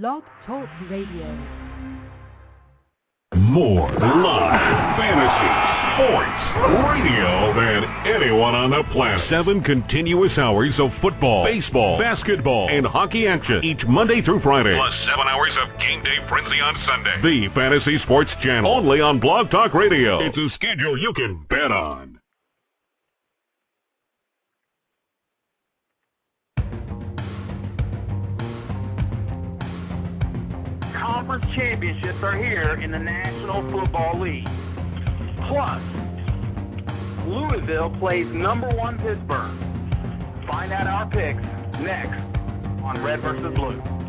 Blog Talk Radio. More live fantasy sports radio than anyone on the planet. Seven continuous hours of football, baseball, basketball, and hockey action each Monday through Friday. Plus seven hours of game day frenzy on Sunday. The Fantasy Sports Channel. Only on Blog Talk Radio. It's a schedule you can bet on. Conference championships are here in the National Football League. Plus, Louisville plays number one Pittsburgh. Find out our picks next on Red versus Blue.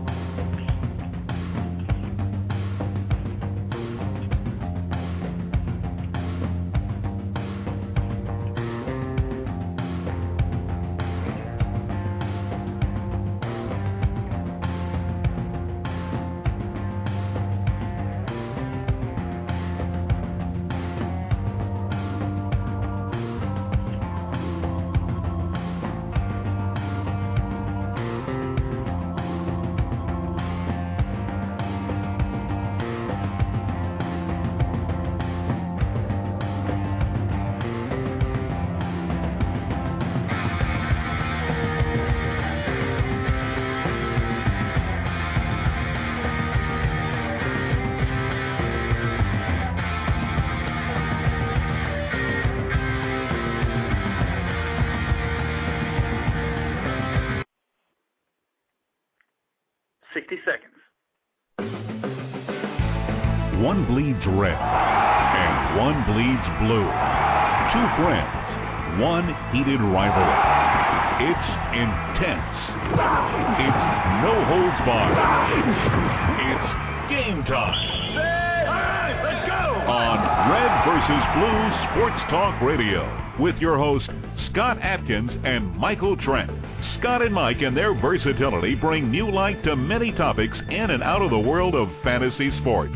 Blue. Two friends, one heated rivalry. It's intense. It's no holds barred. It's game time. let's go! On Red versus Blue Sports Talk Radio with your hosts Scott Atkins and Michael Trent. Scott and Mike and their versatility bring new light to many topics in and out of the world of fantasy sports.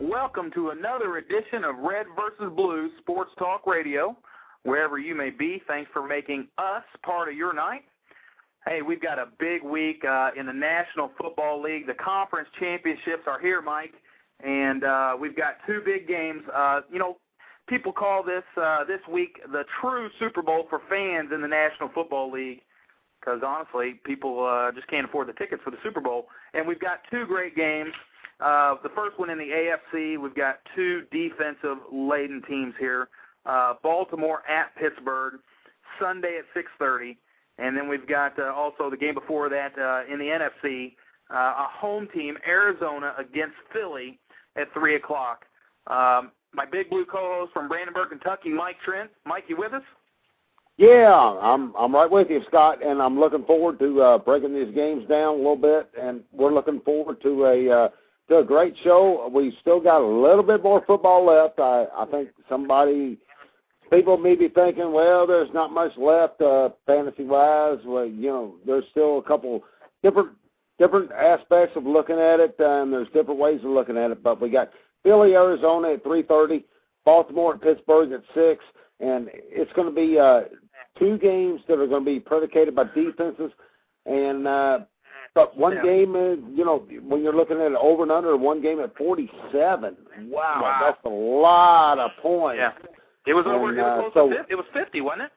Welcome to another edition of Red versus Blue Sports Talk Radio. Wherever you may be, thanks for making us part of your night. Hey, we've got a big week uh, in the National Football League. The conference championships are here, Mike, and uh, we've got two big games. Uh, you know, people call this uh, this week the true Super Bowl for fans in the National Football League because honestly, people uh, just can't afford the tickets for the Super Bowl. And we've got two great games. Uh, the first one in the AFC, we've got two defensive-laden teams here. Uh, Baltimore at Pittsburgh, Sunday at 6:30, and then we've got uh, also the game before that uh, in the NFC, uh, a home team, Arizona against Philly at 3 o'clock. Um, my big blue co-host from Brandenburg, Kentucky, Mike Trent. Mike, you with us? Yeah, I'm I'm right with you, Scott, and I'm looking forward to uh, breaking these games down a little bit, and we're looking forward to a uh, to a great show. We still got a little bit more football left. I I think somebody, people may be thinking, well, there's not much left uh, fantasy wise. Well, you know, there's still a couple different different aspects of looking at it, and there's different ways of looking at it. But we got Philly, Arizona at 3:30, Baltimore and Pittsburgh at six, and it's going to be uh, two games that are going to be predicated by defenses, and uh, but one Yeah. game is you know when you're looking at it over and under, one game at 47. Wow, Wow. that's a lot of points. Yeah. It was over. And, it was uh, so- to 50. It was 50, wasn't it?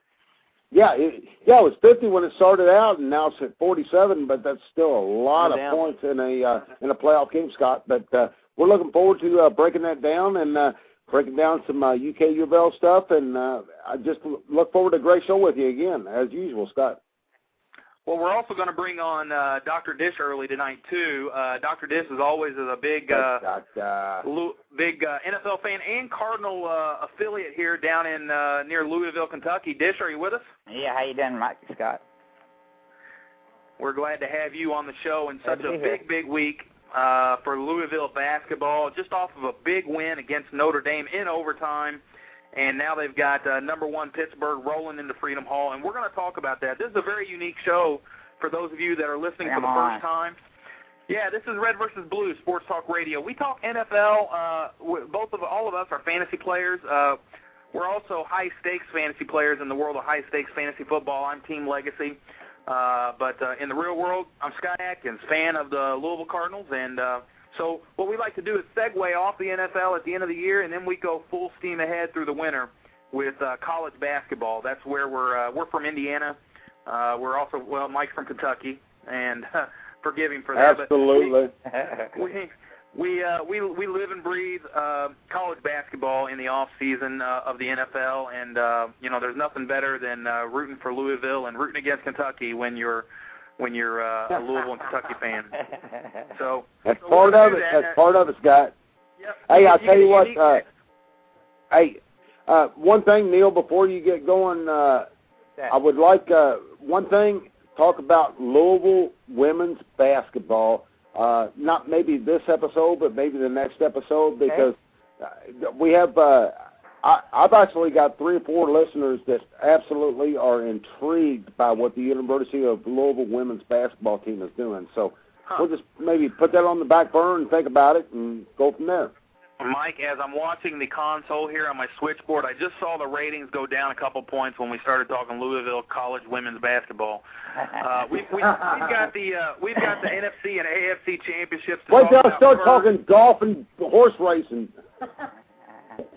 Yeah, it, yeah, it was 50 when it started out, and now it's at 47. But that's still a lot of down. points in a uh, in a playoff game, Scott. But uh, we're looking forward to uh, breaking that down and uh, breaking down some uh, UK U of L stuff. And uh, I just look forward to a great show with you again, as usual, Scott. Well, we're also going to bring on uh, Dr. Dish early tonight too. Uh, Dr. Dish is always a big, uh, uh, big uh, NFL fan and Cardinal uh, affiliate here down in uh, near Louisville, Kentucky. Dish, are you with us? Yeah, how you doing, Mike Scott? We're glad to have you on the show in such a be here. big, big week. uh, for Louisville basketball, just off of a big win against Notre Dame in overtime. And now they've got uh, number one Pittsburgh rolling into Freedom Hall, and we're going to talk about that. This is a very unique show for those of you that are listening Come for the on. first time. Yeah, this is Red versus Blue Sports Talk Radio. We talk NFL. Uh, both of all of us are fantasy players. Uh, we're also high stakes fantasy players in the world of high stakes fantasy football. I'm Team Legacy. Uh, but uh, in the real world, I'm Scott Atkins, fan of the Louisville Cardinals, and uh, so what we like to do is segue off the NFL at the end of the year, and then we go full steam ahead through the winter with uh, college basketball. That's where we're uh, we're from Indiana. Uh, we're also well, Mike's from Kentucky, and uh, forgive him for that. but Absolutely. we we uh, we we live and breathe uh, college basketball in the off season uh, of the NFL, and uh, you know there's nothing better than uh, rooting for Louisville and rooting against Kentucky when you're when you're uh, a Louisville and Kentucky fan. So That's so part of it. that. That's part of it, Scott. Yep. Hey, I'll You tell you what. unique- Uh, hey, uh, one thing, Neil, before you get going, uh, I would like uh, one thing. Talk about Louisville women's basketball. Uh, not maybe this episode, but maybe the next episode because uh, we have. Uh, I, I've actually got three or four listeners that absolutely are intrigued by what the University of Louisville women's basketball team is doing. So Huh. we'll just maybe put that on the back burner and think about it and go from there. Mike, as I'm watching the console here on my switchboard, I just saw the ratings go down a couple points when we started talking Louisville college women's basketball. Uh, we, we, we've got the uh, we've got the NFC and AFC championships. To Wait till I start first. talking golf and horse racing.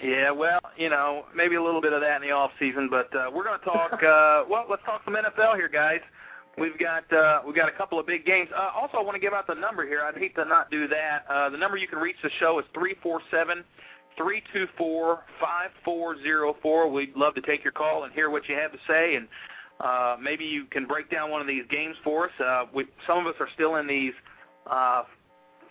Yeah, well, you know, maybe a little bit of that in the off season, but uh, we're going to talk. Uh, well, let's talk some NFL here, guys. We've got uh, we've got a couple of big games. Uh, also, I want to give out the number here. I'd hate to not do that. Uh, the number you can reach the show is three four seven three two four five four zero four. We'd love to take your call and hear what you have to say, and uh, maybe you can break down one of these games for us. Uh, we, some of us are still in these uh,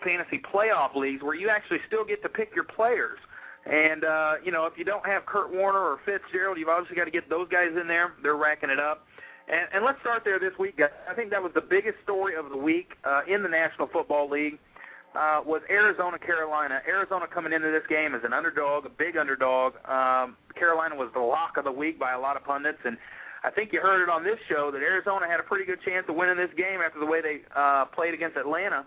fantasy playoff leagues where you actually still get to pick your players. And uh, you know, if you don't have Kurt Warner or Fitzgerald, you've obviously got to get those guys in there. They're racking it up. And, and let's start there this week. I think that was the biggest story of the week uh, in the National Football League. Uh, was Arizona Carolina. Arizona coming into this game as an underdog, a big underdog. Um, Carolina was the lock of the week by a lot of pundits, and I think you heard it on this show that Arizona had a pretty good chance of winning this game after the way they uh, played against Atlanta.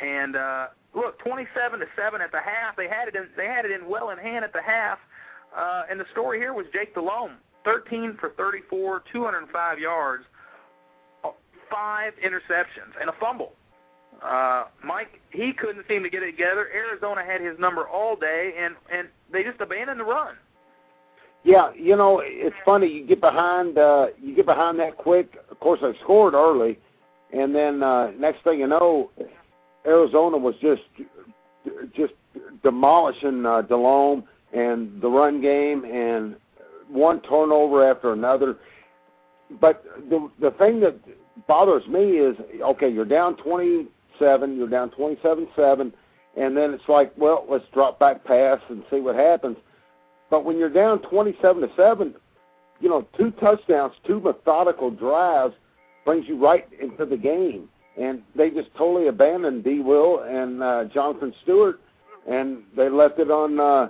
And uh, look, 27 to seven at the half. They had it in. They had it in well in hand at the half. Uh, and the story here was Jake Delhomme, 13 for 34, 205 yards, uh, five interceptions, and a fumble. Uh, Mike, he couldn't seem to get it together. Arizona had his number all day, and and they just abandoned the run. Yeah, you know, it's funny. You get behind, uh, you get behind that quick. Of course, they scored early, and then uh, next thing you know, Arizona was just just demolishing uh, Delhomme and the run game, and one turnover after another. But the the thing that bothers me is, okay, you're down twenty seven, you're down twenty seven seven, and then it's like, well, let's drop back pass and see what happens. But when you're down 27 to 7, you know, two touchdowns, two methodical drives brings you right into the game. And they just totally abandoned D. Will and uh, Jonathan Stewart, and they left it on uh,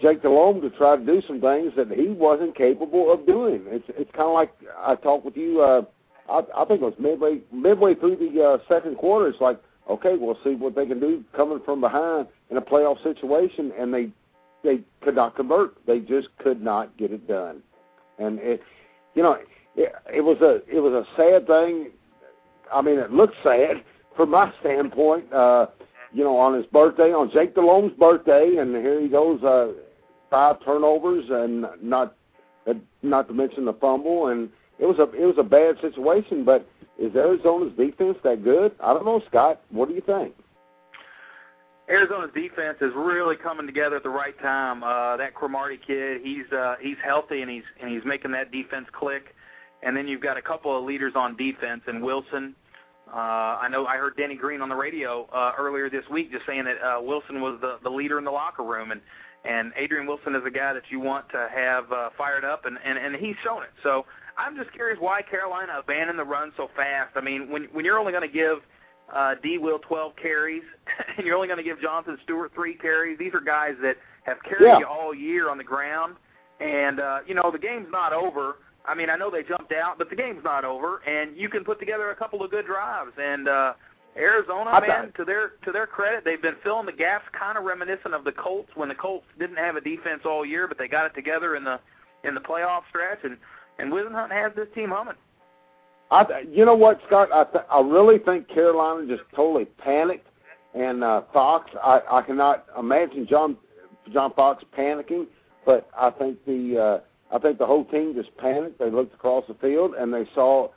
Jake Delhomme to try to do some things that he wasn't capable of doing. It's it's kind of like I talked with you. Uh, I, I think it was midway midway through the uh, second quarter. It's like, okay, we'll see what they can do coming from behind in a playoff situation, and they they could not convert. They just could not get it done, and it, you know, it, it was a it was a sad thing. I mean, it looks sad from my standpoint. Uh, you know, on his birthday, on Jake Delhomme's birthday, and here he goes, uh, five turnovers, and not uh, not to mention the fumble, and it was a it was a bad situation. But is Arizona's defense that good? I don't know, Scott. What do you think? Arizona's defense is really coming together at the right time. Uh, that Cromartie kid, he's uh, he's healthy and he's and he's making that defense click. And then you've got a couple of leaders on defense, and Wilson. Uh, I know I heard Denny Green on the radio uh, earlier this week just saying that uh, Wilson was the the leader in the locker room, and and Adrian Wilson is a guy that you want to have uh, fired up, and, and and he's shown it. So I'm just curious why Carolina abandoned the run so fast. I mean, when when you're only going to give uh, D. Will 12 carries, and you're only going to give Jonathan Stewart three carries. These are guys that have carried Yeah. you all year on the ground, and uh, you know the game's not over. I mean, I know they jumped out, but the game's not over, and you can put together a couple of good drives. And uh, Arizona, I man, to their to their credit, they've been filling the gaps, kind of reminiscent of the Colts when the Colts didn't have a defense all year, but they got it together in the in the playoff stretch, and and Whisenhunt has this team humming. I, you know what, Scott? I, th- I really think Carolina just totally panicked, and uh, Fox. I, I cannot imagine John John Fox panicking, but I think the uh, I think the whole team just panicked. They looked across the field and they saw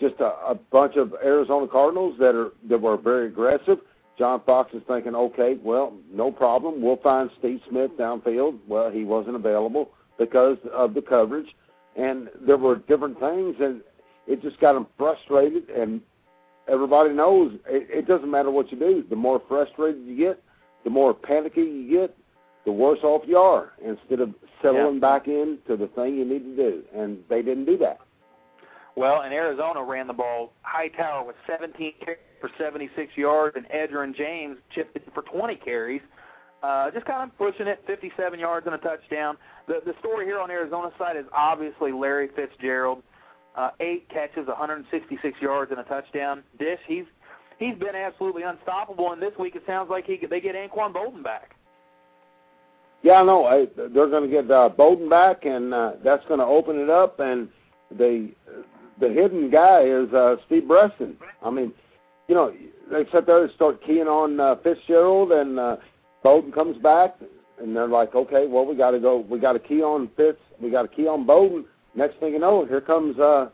just a, a bunch of Arizona Cardinals that are that were very aggressive. John Fox is thinking, okay, well, no problem. We'll find Steve Smith downfield. Well, he wasn't available because of the coverage, and there were different things, and it just got them frustrated. And everybody knows it, it doesn't matter what you do. The more frustrated you get, the more panicky you get, the worse off you are. Instead of settling Yeah. back in to the thing you need to do, and they didn't do that. Well, and Arizona ran the ball. Hightower with 17 carries for 76 yards, and Edgerrin James chipped in for 20 carries. Uh, just kind of pushing it, 57 yards and a touchdown. The the story here on Arizona's side is obviously Larry Fitzgerald. Uh, eight catches, 166 yards and a touchdown. Dish, he's he's been absolutely unstoppable, and this week it sounds like he they get Anquan Boldin back. Yeah, I know. I, they're going to get uh, Boldin back, and uh, that's going to open it up. And the the hidden guy is uh, Steve Breaston. I mean, you know, they sit there and start keying on uh, Fitzgerald, and uh, Boldin comes back, and they're like, okay, well, we got to go. We got to key on Fitz. We got to key on Boldin. Next thing you know, here comes uh,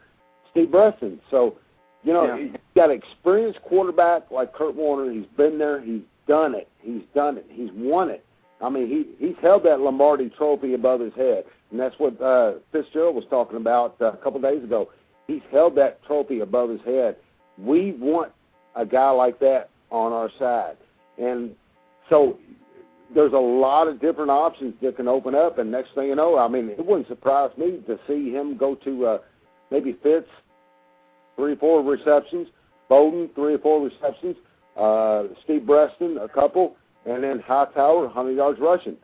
Steve Breaston. So, you know, Yeah. you got an experienced quarterback like Kurt Warner. He's been there. He's done it. He's done it. He's won it. I mean, he he's held that Lombardi Trophy above his head, and that's what uh, Fitzgerald was talking about uh, a couple days ago. He's held that trophy above his head. We want a guy like that on our side, and so there's a lot of different options that can open up. And next thing you know, I mean, it wouldn't surprise me to see him go to uh, maybe Fitz three or four receptions, Boldin three or four receptions, uh, Steve Breaston a couple, and then Hightower 100 yards rushing.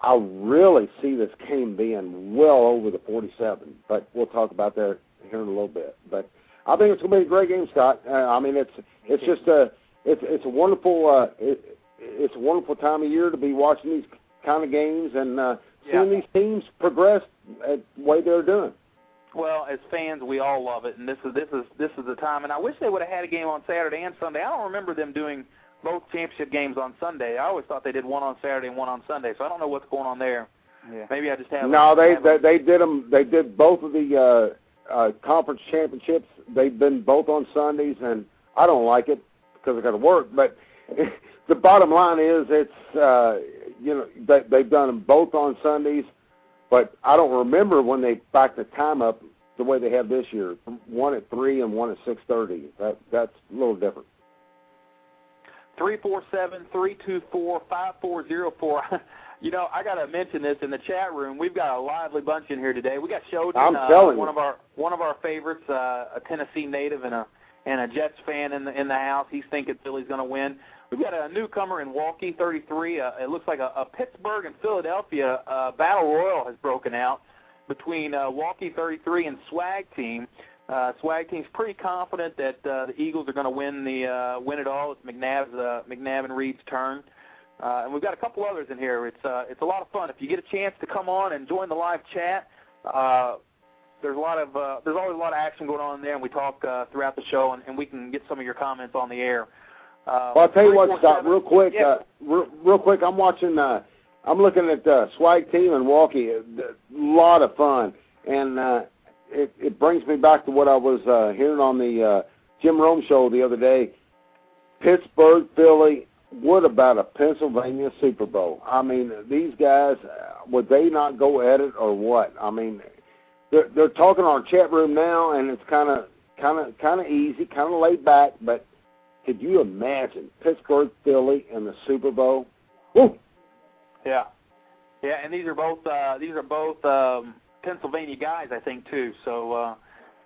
I really see this game being well over the 47, but we'll talk about that here in a little bit. But I think it's going to be a great game, Scott. Uh, I mean, it's it's just a it's it's a wonderful uh, it, it's a wonderful time of year to be watching these kind of games and uh, seeing Yeah. these teams progress at the way they're doing. Well, as fans, we all love it, and this is this is this is the time. And I wish they would have had a game on Saturday and Sunday. I don't remember them doing both championship games on Sunday. I always thought they did one on Saturday and one on Sunday. So I don't know what's going on there. Yeah. Maybe I just have. No, they they, they did them. They did both of the uh, uh, conference championships. They've been both on Sundays, and I don't like it because I got to work. But the bottom line is, it's uh, you know they, they've done them both on Sundays, but I don't remember when they backed the time up the way they have this year. One at three and one at six thirty. That that's a little different. Three four seven three two four five four zero four. You know, I got to mention this in the chat room. We've got a lively bunch in here today. We got Shoden, I'm uh, telling you. one of our one of our favorites, uh, a Tennessee native and a and a Jets fan in the in the house. He's thinking Philly's going to win. We've got a newcomer in Walkie, 33. Uh, it looks like a, a Pittsburgh and Philadelphia uh, battle royal has broken out between uh, Walkie 33 and Swag Team. Uh, Swag Team's pretty confident that uh, the Eagles are going to win the uh, win it all. It's McNabb's uh, McNabb and Reid's turn. Uh, and we've got a couple others in here. It's uh, it's a lot of fun. If you get a chance to come on and join the live chat, uh, there's a lot of uh, there's always a lot of action going on in there, and we talk uh, throughout the show, and, and we can get some of your comments on the air. Uh, Well, I'll tell you what, Scott, real quick, Yeah. uh, real, real quick. I'm watching. Uh, I'm looking at uh, Swag Team and Walkie. A lot of fun, and uh, it it brings me back to what I was uh, hearing on the uh, Jim Rome show the other day. Pittsburgh, Philly. What about a Pennsylvania Super Bowl? I mean, these guys uh, would they not go at it or what? I mean, they're they're talking on chat room now, and it's kind of kind of kind of easy, kind of laid back, but could you imagine Pittsburgh, Philly, and the Super Bowl? Woo! Yeah, yeah, and these are both uh, these are both um, Pennsylvania guys, I think too. So uh,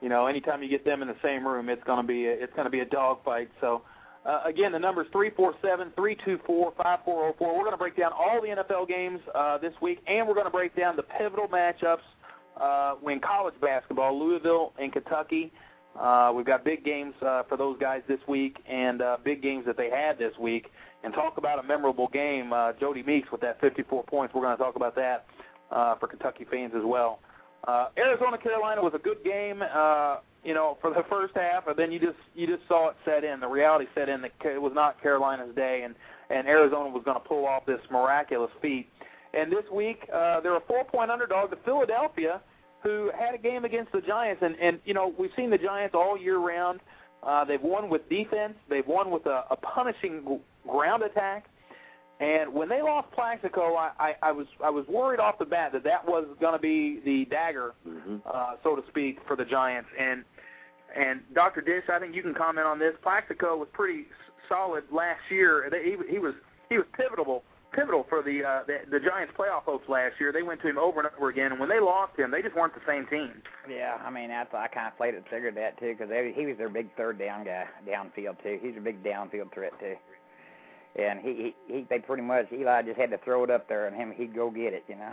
you know, anytime you get them in the same room, it's going to be a, it's going to be a dogfight. So Uh, again, the number is 347-324-5404. We're going to break down all the NFL games uh, this week, and we're going to break down the pivotal matchups uh, in college basketball, Louisville and Kentucky. Uh, we've got big games uh, for those guys this week and uh, big games that they had this week. And talk about a memorable game, uh, Jodie Meeks with that 54 points. We're going to talk about that uh, for Kentucky fans as well. Uh, Arizona Carolina was a good game, uh, you know, for the first half, and then you just you just saw it set in. The reality set in that it was not Carolina's day, and and Arizona was going to pull off this miraculous feat. And this week, uh, they're a four-point underdog to Philadelphia who had a game against the Giants, and and you know we've seen the Giants all year round. Uh, they've won with defense. They've won with a, a punishing ground attack. And when they lost Plaxico, I, I, I was I was worried off the bat that that was going to be the dagger, mm-hmm. uh, so to speak, for the Giants. And and Dr. Dish, I think you can comment on this. Plaxico was pretty solid last year. He he was he was pivotal pivotal for the, uh, the the Giants playoff hopes last year. They went to him over and over again, and when they lost him, they just weren't the same team. Yeah, I mean that's I kind of played it, figured that too, because he was their big third down guy downfield too. He's a big downfield threat too, and he he, he they pretty much Eli just had to throw it up there, and him he'd go get it, you know.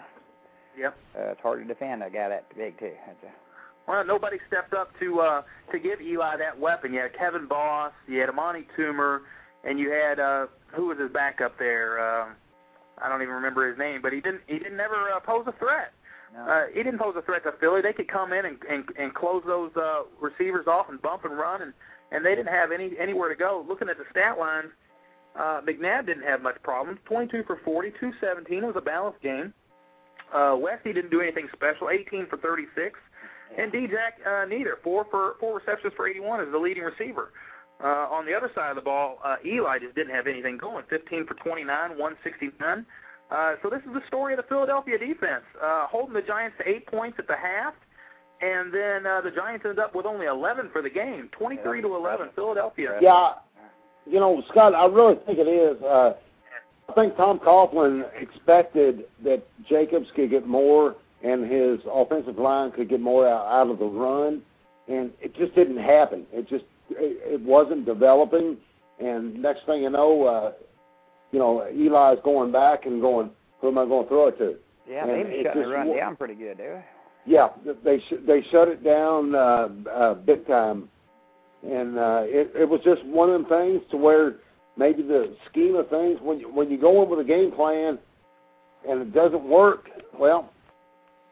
Yep. Uh, it's hard to defend a guy that big too. That's a, well, nobody stepped up to uh, to give Eli that weapon. You had Kevin Boss, you had Amani Toomer, and you had uh, who was his backup there? Uh, I don't even remember his name, but he didn't he didn't ever uh, pose a threat. No. Uh, he didn't pose a threat to Philly. They could come in and and, and close those uh, receivers off and bump and run, and and they didn't have any anywhere to go. Looking at the stat lines, uh, McNabb didn't have much problems. 22 for 40, 217. It was a balanced game. Uh, Westy didn't do anything special. 18 for 36, and D-Jack uh, neither. Four for four receptions for 81 as the leading receiver. Uh, on the other side of the ball, uh, Eli just didn't have anything going. 15 for 29, 169. Uh, so this is the story of the Philadelphia defense, uh, holding the Giants to eight points at the half, and then uh, the Giants ended up with only 11 for the game, 23 to 11, Philadelphia. Yeah, you know, Scott, I really think it is. Uh, I think Tom Coughlin expected that Jacobs could get more and his offensive line could get more out, out of the run, and it just didn't happen. It just it, wasn't developing, and next thing you know, uh, you know, Eli's going back and going, who am I going to throw it to? Yeah, and they've shut the run down pretty good, do they? Yeah, they sh- they shut it down uh, uh, big time, and uh, it it was just one of them things to where maybe the scheme of things when you, when you go in with a game plan and it doesn't work, well,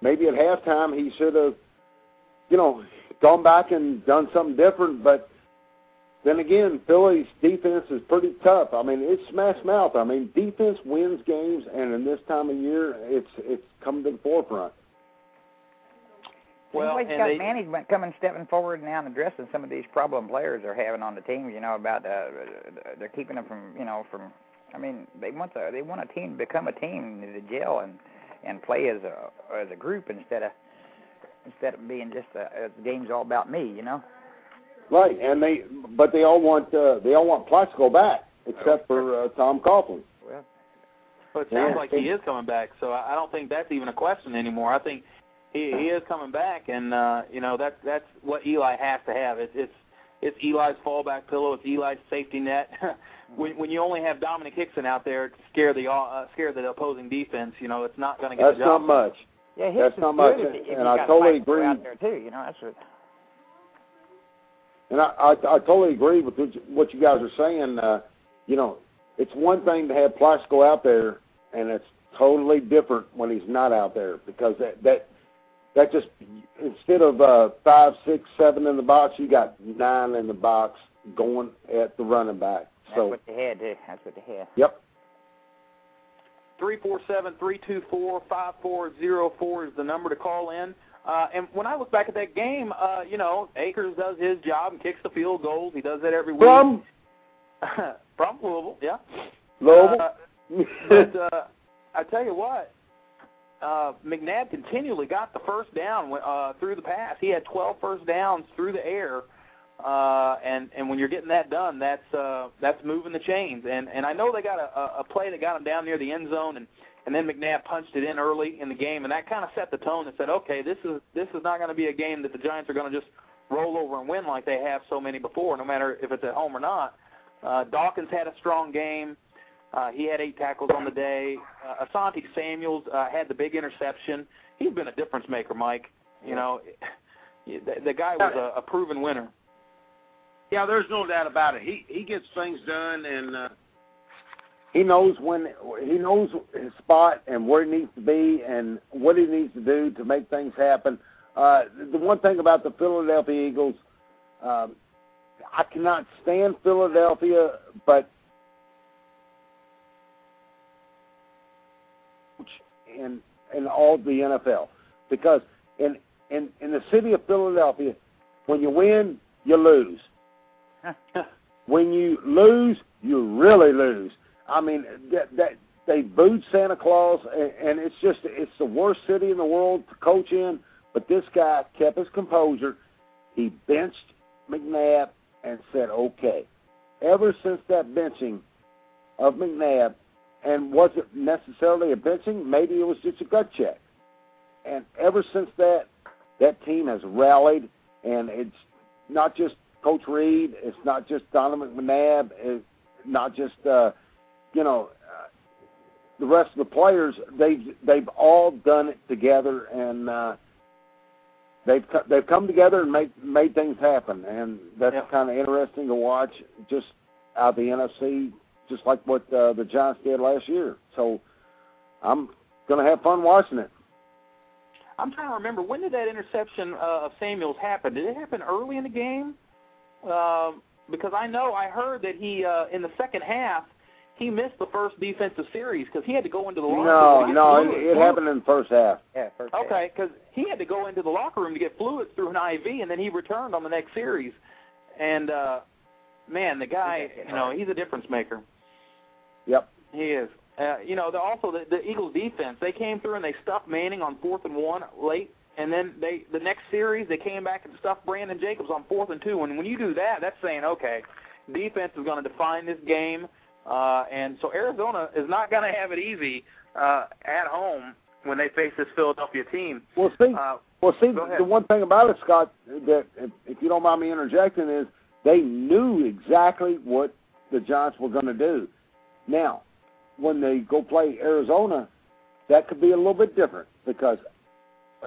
maybe at halftime he should have, you know, gone back and done something different, but then again, Philly's defense is pretty tough. I mean, it's smash mouth. I mean, defense wins games, and in this time of year, it's it's coming to the forefront. Well, and got they, management coming stepping forward now and addressing some of these problem players they're having on the team. You know about uh, they're keeping them from you know from. I mean, they want the they want a team to become a team to gel and and play as a as a group instead of instead of being just a, a game's all about me. You know. Right, and they but they all want uh, they all want Plaxico back except for uh, Tom Coughlin. Well, but it sounds yeah. like he is coming back, so I don't think that's even a question anymore. I think he he is coming back, and uh, you know that's that's what Eli has to have. It's it's it's Eli's fallback pillow. It's Eli's safety net. when when you only have Domenik Hixon out there to scare the uh, scare the opposing defense, you know it's not going to get that's the job. That's not much. Yeah, that's not much, if, if and I totally agree. Out there too, you know that's what. And I, I, I totally agree with what you guys are saying. Uh, you know, it's one thing to have Plaxico out there, and it's totally different when he's not out there because that that that just instead of uh, five, six, seven in the box, you got nine in the box going at the running back. So that's what they had. That's what they had. Yep. Three four seven three two four five four zero four is the number to call in. Uh, and when I look back at that game, uh, you know, Akers does his job and kicks the field goals. He does that every week. From from Louisville, yeah. Louisville. Uh, but uh, I tell you what, uh, McNabb continually got the first down uh, through the pass. He had 12 first downs through the air, uh, and and when you're getting that done, that's uh, that's moving the chains. And and I know they got a, a play that got him down near the end zone, and and then McNabb punched it in early in the game, and that kind of set the tone and said, okay, this is this is not going to be a game that the Giants are going to just roll over and win like they have so many before, no matter if it's at home or not. Uh, Dawkins had a strong game. Uh, he had eight tackles on the day. Uh, Asante Samuels uh, had the big interception. He's been a difference maker, Mike. You know, the, the guy was a, a proven winner. Yeah, there's no doubt about it. He he gets things done, and uh, he knows when he knows his spot and where he needs to be and what he needs to do to make things happen. Uh, the one thing about the Philadelphia Eagles, um, I cannot stand Philadelphia, but in in all the NFL because in in in the city of Philadelphia, when you win, you lose. when you lose, you really lose. I mean, that that they booed Santa Claus, and, and it's just it's the worst city in the world to coach in. But this guy kept his composure. He benched McNabb and said, "Okay." Ever since that benching of McNabb, and wasn't necessarily a benching? Maybe it was just a gut check. And ever since that, that team has rallied, and it's not just Coach Reid, it's not just Donovan McNabb, it's not just uh, you know uh, the rest of the players. They've they've all done it together, and uh, they've they've come together and made made things happen, and that's yep. kind of interesting to watch. Just out of the NFC, just like what uh, the Giants did last year. So I'm going to have fun watching it. I'm trying to remember when did that interception uh, of Samuels happen? Did it happen early in the game? Uh, because I know I heard that he uh, in the second half he missed the first defensive series because he had to go into the locker no, room. No, it, it happened in the first half. Yeah, first Okay, because he had to go into the locker room to get fluids through an IV, and then he returned on the next series. And uh, man, the guy, you know, he's a difference maker. Yep. He is. Uh, you know, the, also the, the Eagles defense, they came through and they stuffed Manning on fourth and one late, and then they the next series they came back and stuffed Brandon Jacobs on fourth and two. And when you do that, that's saying, okay, defense is going to define this game. Uh, and so Arizona is not going to have it easy uh, at home when they face this Philadelphia team. Well, see, uh, well, see, the one thing about it, Scott, that if, if you don't mind me interjecting, is they knew exactly what the Giants were going to do. Now, when they go play Arizona, that could be a little bit different because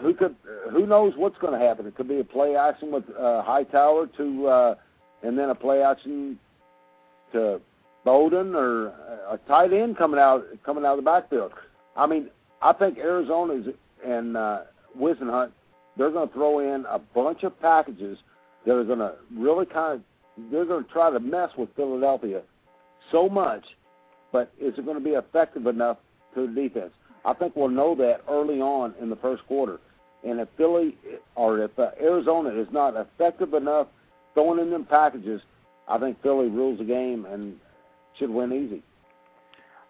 who could who knows what's going to happen? It could be a play action with uh, Hightower to, uh, and then a play action to Boldin or a tight end coming out coming out of the backfield. I mean, I think Arizona is and uh, Whisenhunt they're going to throw in a bunch of packages that are going to really kind of they're going to try to mess with Philadelphia so much but is it going to be effective enough to the defense? I think we'll know that early on in the first quarter. And if Philly or if uh, Arizona is not effective enough throwing in them packages, I think Philly rules the game and should win easy.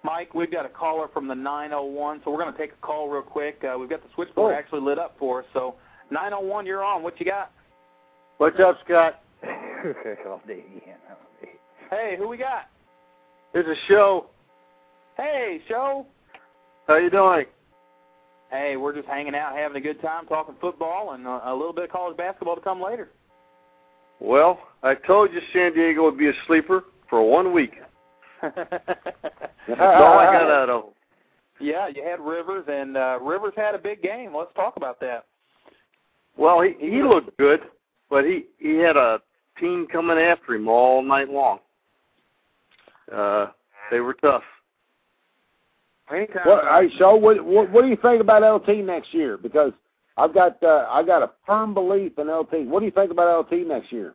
Mike, we've got a caller from the 901, so we're going to take a call real quick. Uh, we've got the switchboard oh. actually lit up for us. So 901, you're on. What you got? What's up, Scott? hey, who we got? It's a show. Hey, show. How you doing? Hey, we're just hanging out, having a good time, talking football, and a, a little bit of college basketball to come later. Well, I told you San Diego would be a sleeper for one week. That's all I got out of them. Yeah, you had Rivers, and uh, Rivers had a big game. Let's talk about that. Well, he he looked good, but he he had a team coming after him all night long. Uh, they were tough. Anytime. Well, hey, so what, what what do you think about LT next year? Because I've got uh, I got a firm belief in LT. What do you think about LT next year?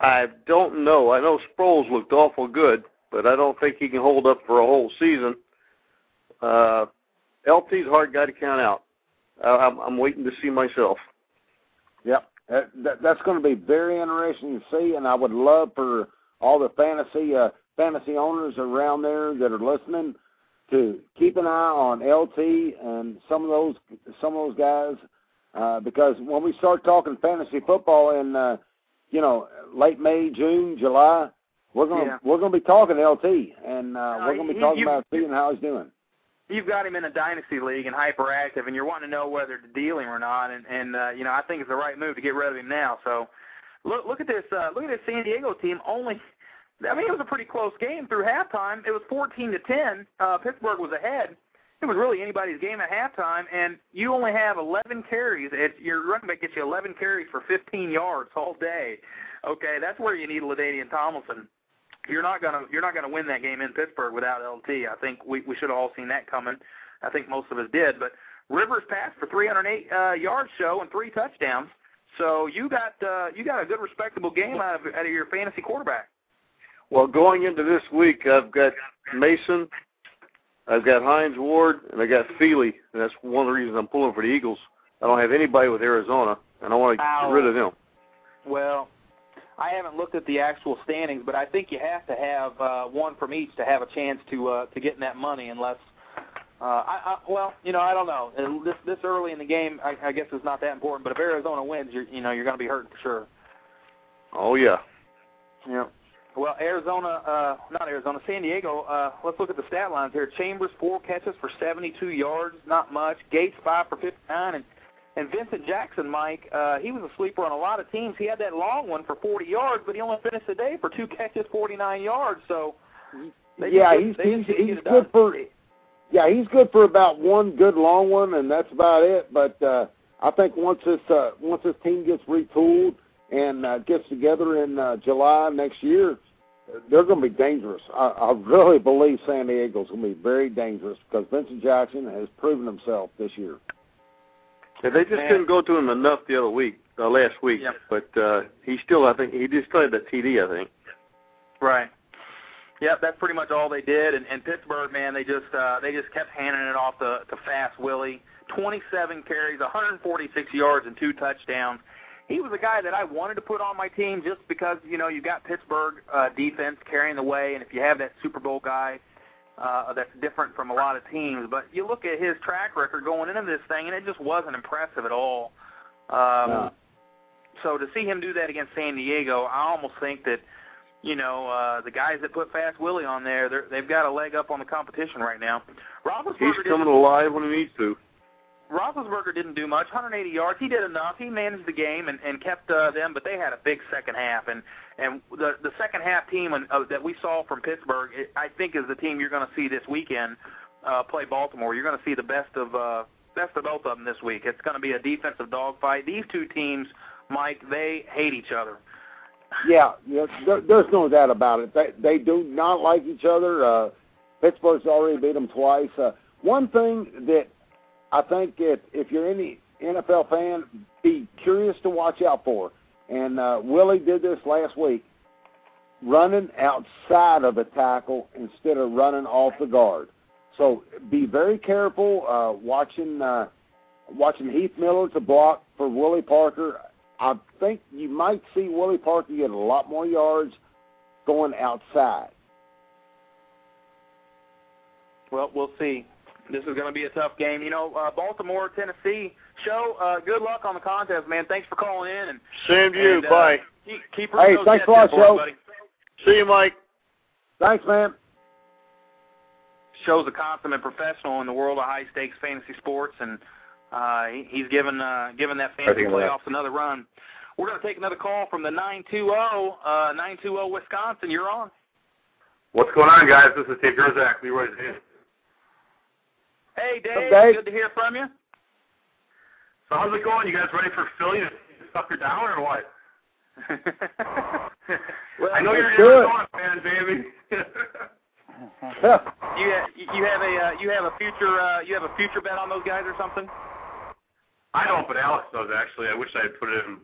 I don't know. I know Sproles looked awful good, but I don't think he can hold up for a whole season. Uh, LT's a hard guy to count out. Uh, I'm, I'm waiting to see myself. Yep, that, that, that's going to be very interesting to see, and I would love for all the fantasy uh, fantasy owners around there that are listening to keep an eye on LT and some of those some of those guys uh, because when we start talking fantasy football in uh, you know late May, June, July, we're gonna Yeah. we're gonna be talking LT and uh, No, we're gonna be talking you- about seeing how he's doing. You've got him in a dynasty league and hyperactive, and you're wanting to know whether to deal him or not. And, and uh, you know, I think it's the right move to get rid of him now. So, look look at this uh, look at this San Diego team. Only I mean, it was a pretty close game through halftime. It was 14 to 10. Uh, Pittsburgh was ahead. It was really anybody's game at halftime, and you only have 11 carries. It, your running back gets you 11 carries for 15 yards all day. Okay, that's where you need LaDainian Tomlinson. You're not gonna you're not gonna win that game in Pittsburgh without LT. I think we we should have all seen that coming. I think most of us did, but Rivers passed for 308 uh, yards show and three touchdowns. So you got uh, you got a good respectable game out of out of your fantasy quarterback. Well, going into this week, I've got Mason, I've got Hines Ward, and I got Feely. And that's one of the reasons I'm pulling for the Eagles. I don't have anybody with Arizona, and I want to get rid of them. Well, I haven't looked at the actual standings, but I think you have to have uh, one from each to have a chance to uh, to get in that money, unless. Uh, I, I well, you know, I don't know. And This this early in the game, I, I guess it's not that important. But if Arizona wins, you're you know you're going to be hurting for sure. Oh yeah. Yeah. Well, Arizona, uh, not Arizona, San Diego. Uh, let's look at the stat lines here. Chambers four catches for 72 yards, not much. Gates five for 59, and and Vincent Jackson, Mike, uh, he was a sleeper on a lot of teams. He had that long one for 40 yards, but he only finished the day for two catches, 49 yards. So yeah, he's he's he's good for yeah he's good for about one good long one, and that's about it. But uh, I think once this uh, once this team gets retooled and uh, gets together in uh, July next year, they're going to be dangerous. I, I really believe San Diego's going to be very dangerous because Vincent Jackson has proven himself this year. Yeah, they just Man. couldn't go to him enough the other week, uh, last week. Yep. But uh, he still, I think, he just played that TD. I think. Right. Yep, that's pretty much all they did. And, and Pittsburgh, man, they just uh, they just kept handing it off to, to Fast Willie. 27 carries, 146 yards, and two touchdowns. He was a guy that I wanted to put on my team just because you know you got Pittsburgh uh, defense carrying the way, and if you have that Super Bowl guy uh, that's different from a lot of teams. But you look at his track record going into this thing, and it just wasn't impressive at all. Um, No. So to see him do that against San Diego, I almost think that you know uh, the guys that put Fast Willie on there, they're, they've got a leg up on the competition right now. Roethlisberger He's coming alive when he needs to. Roethlisberger didn't do much, 180 yards. He did enough. He managed the game and, and kept uh, them, but they had a big second half. And and the the second half team in, uh, that we saw from Pittsburgh, it, I think, is the team you're going to see this weekend uh, play Baltimore. You're going to see the best of uh, best of both of them this week. It's going to be a defensive dogfight. These two teams, Mike, they hate each other. Yeah, yeah there, there's no doubt about it. They they do not like each other. Uh, Pittsburgh's already beat them twice. Uh, one thing that I think if if you're any NFL fan, be curious to watch out for. And uh, Willie did this last week, running outside of the tackle instead of running off the guard. So be very careful uh, watching uh, watching Heath Miller to block for Willie Parker. I think you might see Willie Parker get a lot more yards going outside. Well, we'll see. This is going to be a tough game. You know, uh, Baltimore, Tennessee. Show, uh, good luck on the contest, man. Thanks for calling in. And Same to you. And, uh, Bye. Keep, keep Hey, rooting thanks a lot, in for us, Joe. buddy. See you, Mike. Thanks, man. Show's a consummate professional in the world of high stakes fantasy sports, and uh, he, he's given uh, given that fantasy think that. playoffs another run. We're going to take another call from the 920, uh, 920 Wisconsin. You're on. What's going on, guys? This is Dave Gerczak, Leroy's in. Hey, Dave. Dave. Good to hear from you. So how's it going? You guys ready for Philly to suck her down or what? well, I know you're an good. Arizona fan, baby. you have, you have a uh, you have a future uh, you have a future bet on those guys or something. I don't, but Alex does actually. I wish I had put it in.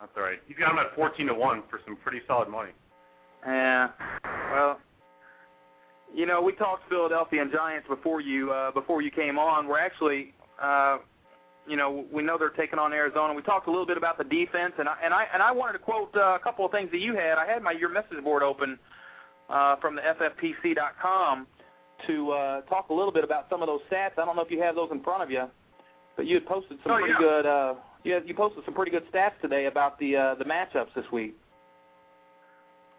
That's all right. He's got him at 14 to one for some pretty solid money. Yeah. Well, you know, we talked Philadelphia and Giants before you uh, before you came on. We're actually, uh, you know, we know they're taking on Arizona. We talked a little bit about the defense, and I and I and I wanted to quote uh, a couple of things that you had. I had my your message board open uh, from the FFPC.com to uh, talk a little bit about some of those stats. I don't know if you have those in front of you, but you had posted some Oh, pretty yeah. good. Uh, you had, you posted some pretty good stats today about the uh, the matchups this week.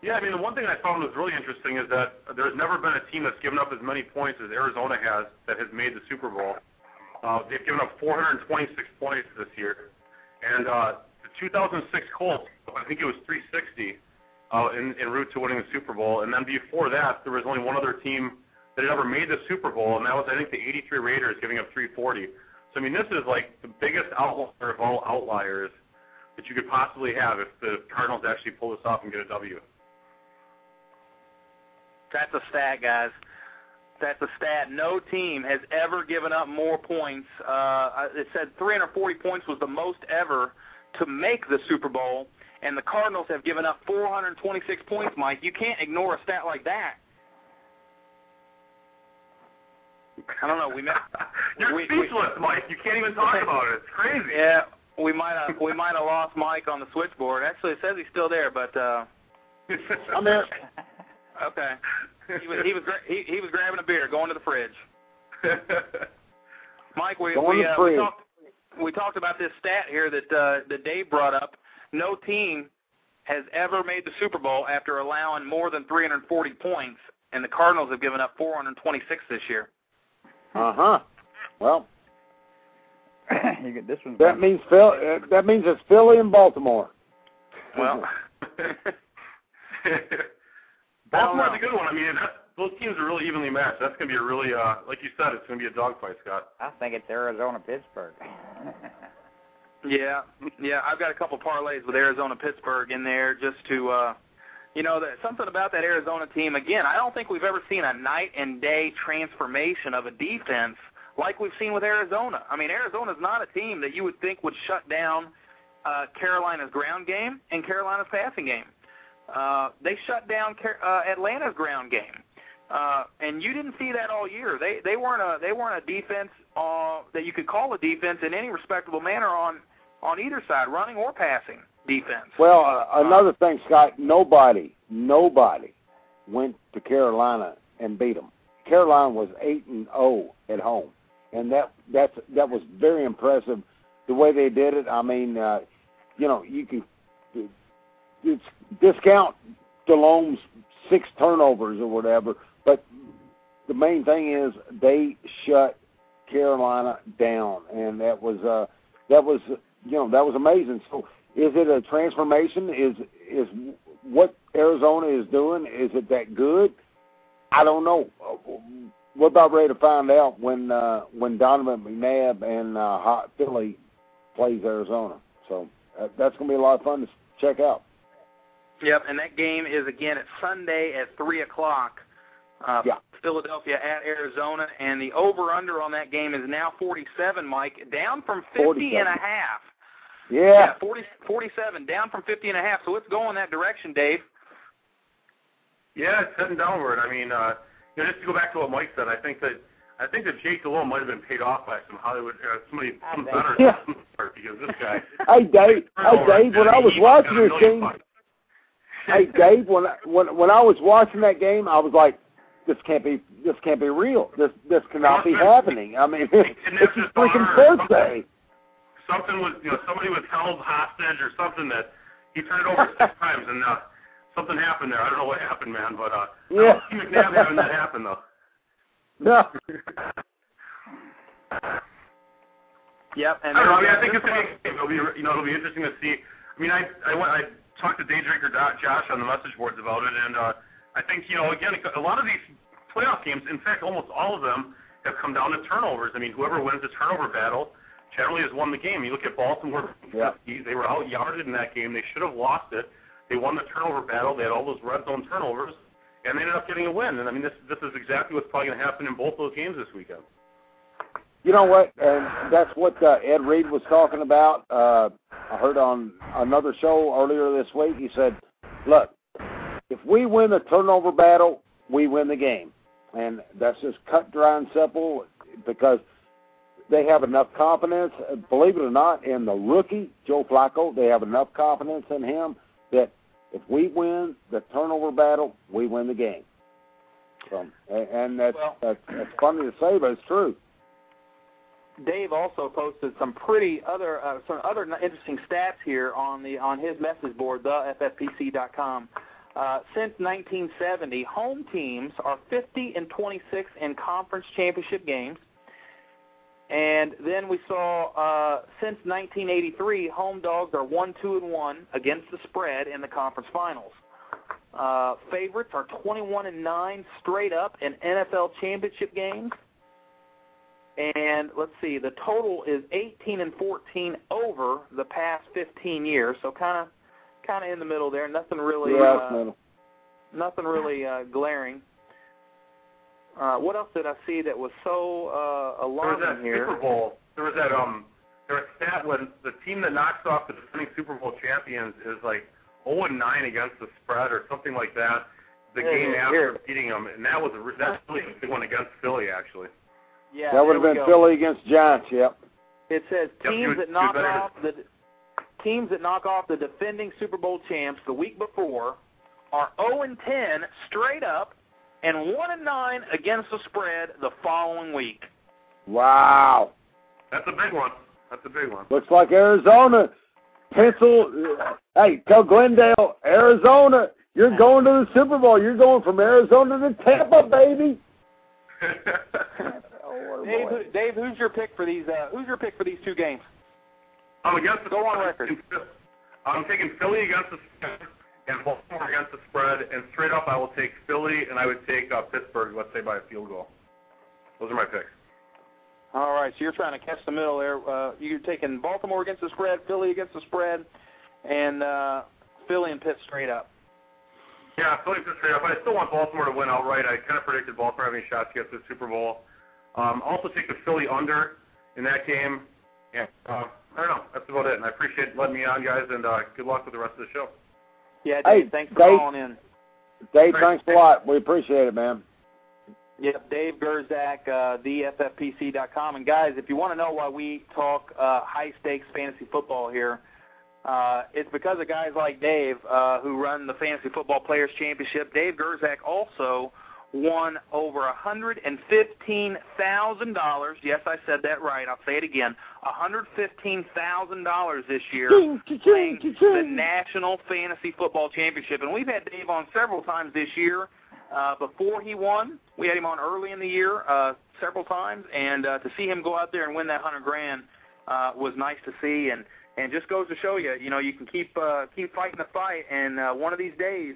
Yeah, I mean, the one thing I found was really interesting is that there's never been a team that's given up as many points as Arizona has that has made the Super Bowl. Uh, they've given up 426 points this year. And uh, the 2006 Colts, I think it was 360. uh, en, en route to winning the Super Bowl. And then before that, there was only one other team that had ever made the Super Bowl, and that was I think the '83 Raiders, giving up 340. So I mean, this is like the biggest outlier of all outliers that you could possibly have if the Cardinals actually pull this off and get a W. That's a stat, guys. That's a stat. No team has ever given up more points. Uh, it said 340 points was the most ever to make the Super Bowl, and the Cardinals have given up 426 points. Mike, you can't ignore a stat like that. I don't know. We met. You're we, speechless, we, Mike. You can't even talk about it. It's crazy. Yeah, we might have we might have lost Mike on the switchboard. Actually, it says he's still there, but uh I'm there. Okay. He was he was he, he was grabbing a beer, going to the fridge. Mike, we going we, uh, the we talked we talked about this stat here that uh, that Dave brought up. No team has ever made the Super Bowl after allowing more than 340 points, and the Cardinals have given up 426 this year. Uh huh. Well, you get this one's that means Phil. Uh, that means it's Philly and Baltimore. Well, Baltimore's a good one. I mean, that, those teams are really evenly matched. That's going to be a really, uh, like you said, it's going to be a dogfight, Scott. I think it's Arizona Pittsburgh. Yeah, yeah. I've got a couple parlays with Arizona Pittsburgh in there just to, uh, you know, that something about that Arizona team. Again, I don't think we've ever seen a night and day transformation of a defense like we've seen with Arizona. I mean, Arizona's not a team that you would think would shut down uh, Carolina's ground game and Carolina's passing game. Uh, they shut down uh, Atlanta's ground game. Uh, and you didn't see that all year. They they weren't a they weren't a defense uh, that you could call a defense in any respectable manner on on either side, running or passing defense. Well, uh, another thing, Scott. Nobody, nobody went to Carolina and beat them. Carolina was eight and zero at home, and that that's that was very impressive. The way they did it. I mean, uh, you know, you can it's discount Delhomme's six turnovers or whatever, but the main thing is they shut Carolina down, and that was uh, that was you know that was amazing. So, is it a transformation? Is is what Arizona is doing? Is it that good? I don't know. We're about ready to find out when uh, when Donovan McNabb and uh, Hot Philly plays Arizona. So uh, that's going to be a lot of fun to check out. Yep, and that game is again at Sunday at three o'clock. Uh, yeah. Philadelphia at Arizona, and the over/under on that game is now 47. Mike, down from 50 47. and a half. Yeah. yeah 40, 47, down from 50 and a half. So it's going that direction, Dave. Yeah, it's heading downward. I mean, uh, you know, just to go back to what Mike said, I think that I think that Jake Delhomme might have been paid off by some Hollywood, uh, somebody some better Yeah. because this guy. Hey Dave, hey Dave, when I was watching got a this game, bucks. Hey Dave, when I, when when I was watching that game, I was like, this can't be this can't be real. This this cannot be happening. I mean, it's his just freaking honor birthday. something was, you know, somebody was held hostage or something that he turned it over six times, and uh, something happened there. I don't know what happened, man, but uh, Yeah. I don't see McNabb having that happen though. No. Yep, and I don't know. I mean, I think it's gonna be, it'll be, you know, it'll be interesting to see. I mean, I I went, I talked to Day Drinker Dot Josh on the message boards about it, and uh, I think you know, again, a lot of these playoff games, in fact, almost all of them have come down to turnovers. I mean, whoever wins the turnover battle generally has won the game. You look at Baltimore; Yeah. they were out yarded in that game. They should have lost it. They won the turnover battle. They had all those red zone turnovers, and they ended up getting a win. And I mean, this this is exactly what's probably going to happen in both those games this weekend. You know what? And that's what uh, Ed Reed was talking about. Uh, I heard on another show earlier this week. He said, "Look, if we win the turnover battle, we win the game." And that's just cut, dry, and simple because they have enough confidence. Believe it or not, in the rookie Joe Flacco, they have enough confidence in him that if we win the turnover battle, we win the game. So, and- and that's Well- that's, that's funny to say, but it's true. Dave also posted some pretty other uh, some other interesting stats here on the on his message board, theFFPC.com. Uh, since 1970, home teams are 50 and 26 in conference championship games. And then we saw uh, since 1983, home dogs are one, two, and one against the spread in the conference finals. Uh, favorites are 21 and 9 straight up in NFL championship games. And let's see, the total is 18 and 14 over the past 15 years. So kind of kind of in the middle there. Nothing really yeah, uh, nothing really uh, glaring. Uh, what else did I see that was so uh, There was alarming that here? Super Bowl. There was that um. There was a stat when the team that knocks off the defending Super Bowl champions is like 0 and 9 against the spread or something like that. The Yeah, game yeah, after here. beating them, and that was a, that's really a big one against Philly actually. Yeah, that would have been go. Philly against Giants. Yep. It says Yep, teams you- that knock off the teams that knock off the defending Super Bowl champs the week before are 0 and 10 straight up and 1 and 9 against the spread the following week. Wow. That's a big one. That's a big one. Looks like Arizona, pencil. Hey, tell Glendale, Arizona, you're going to the Super Bowl. You're going from Arizona to Tampa, baby. Dave, who, Dave, who's your pick for these? Uh, who's your pick for these two games? I'm against the Go on record. I'm taking Philly against the spread and Baltimore against the spread, and straight up I will take Philly and I would take uh, Pittsburgh, let's say by a field goal. Those are my picks. All right, so you're trying to catch the middle there. Uh, you're taking Baltimore against the spread, Philly against the spread, and uh, Philly and Pitt straight up. Yeah, Philly Pittsburgh straight up. I still want Baltimore to win outright. I kind of predicted Baltimore having a shot to get to the Super Bowl. Um, also take the Philly under in that game. Yeah, uh, I don't know. That's about it. And I appreciate letting me on, guys, and uh, good luck with the rest of the show. Yeah, Hey, Dave, thanks for Dave. calling in. Dave, Great. thanks a lot. We appreciate it, man. Yep, Dave Gerczak, uh, theFFPC.com. And guys, if you want to know why we talk uh, high stakes fantasy football here, uh, it's because of guys like Dave uh, who run the Fantasy Football Players Championship. Dave Gerczak also won over $115,000. Yes, I said that right. I'll say it again. $115,000 this year playing the National Fantasy Football Championship. And we've had Dave on several times this year. Uh, before he won, we had him on early in the year uh, several times, and uh, to see him go out there and win that hundred grand uh, was nice to see, and and just goes to show you, you know, you can keep uh, keep fighting the fight, and uh, one of these days,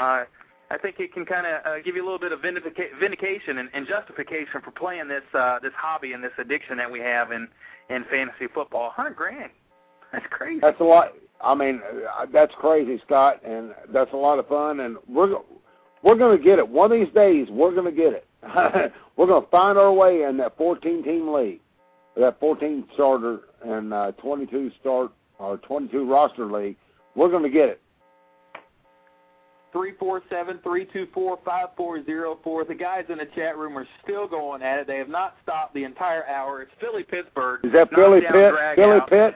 uh, I think it can kind of uh, give you a little bit of vindica- vindication and, and justification for playing this uh, this hobby and this addiction that we have in in fantasy football. Hundred grand, that's crazy. That's a lot. I mean, uh, that's crazy, Scott, and that's a lot of fun. And we're we're going to get it one of these days. We're going to get it. we're going to find our way in that 14 team league, that 14 starter and uh, 22 start or 22 roster league. We're going to get it. 347-324-5404. The guys in the chat room are still going at it. They have not stopped the entire hour. It's Philly Pittsburgh. Is that Philly Pitt? Philly. Pitt?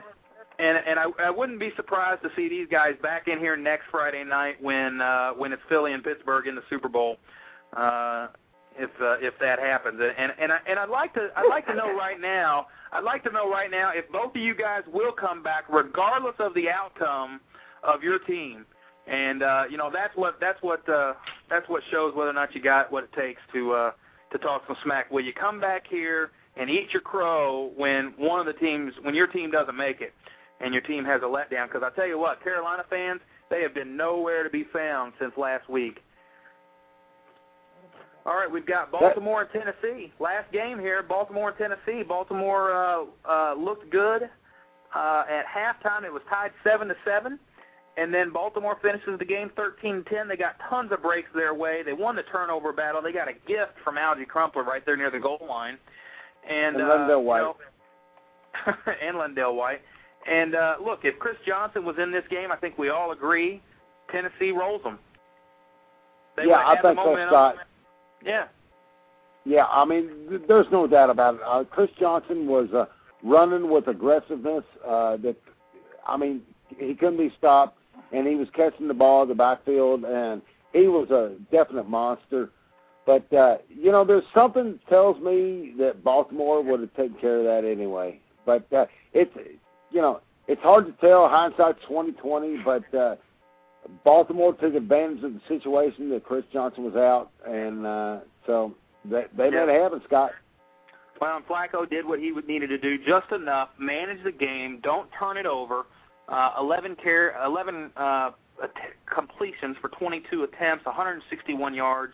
And and I, I wouldn't be surprised to see these guys back in here next Friday night when uh, when it's Philly and Pittsburgh in the Super Bowl. Uh, if uh, if that happens. And and I, and I'd like to I'd like to know right now. I'd like to know right now if both of you guys will come back regardless of the outcome of your team. And uh, you know that's what that's what uh, that's what shows whether or not you got what it takes to uh, to talk some smack. Will you come back here and eat your crow when one of the teams when your team doesn't make it and your team has a letdown? Because I tell you what, Carolina fans they have been nowhere to be found since last week. All right, we've got Baltimore and Tennessee. Last game here, Baltimore and Tennessee. Baltimore uh, uh, looked good uh, at halftime. It was tied seven to seven, and then Baltimore finishes the game 13-10. They got tons of breaks their way. They won the turnover battle. They got a gift from Alge Crumpler right there near the goal line, and, And uh, LenDale you White. know- and LenDale White. And uh, look, if Chris Johnson was in this game, I think we all agree Tennessee rolls them. They Yeah, I think so. Scott. Yeah. Yeah, I mean, th- there's no doubt about it. Uh, Chris Johnson was uh, running with aggressiveness. Uh, that, I mean, he couldn't be stopped, and he was catching the ball in the backfield, and he was a definite monster. But uh, you know, there's something tells me that Baltimore would have taken care of that anyway. But uh, it's, you know, it's hard to tell. Hindsight's 2020, but. Uh, Baltimore took advantage of the situation that Chris Johnson was out, and uh, so they, they Yeah. made it happen, Scott. Well, and Flacco did what he needed to do, just enough. Manage the game. Don't turn it over. Uh, 11 care, 11 uh, completions for 22 attempts, 161 yards,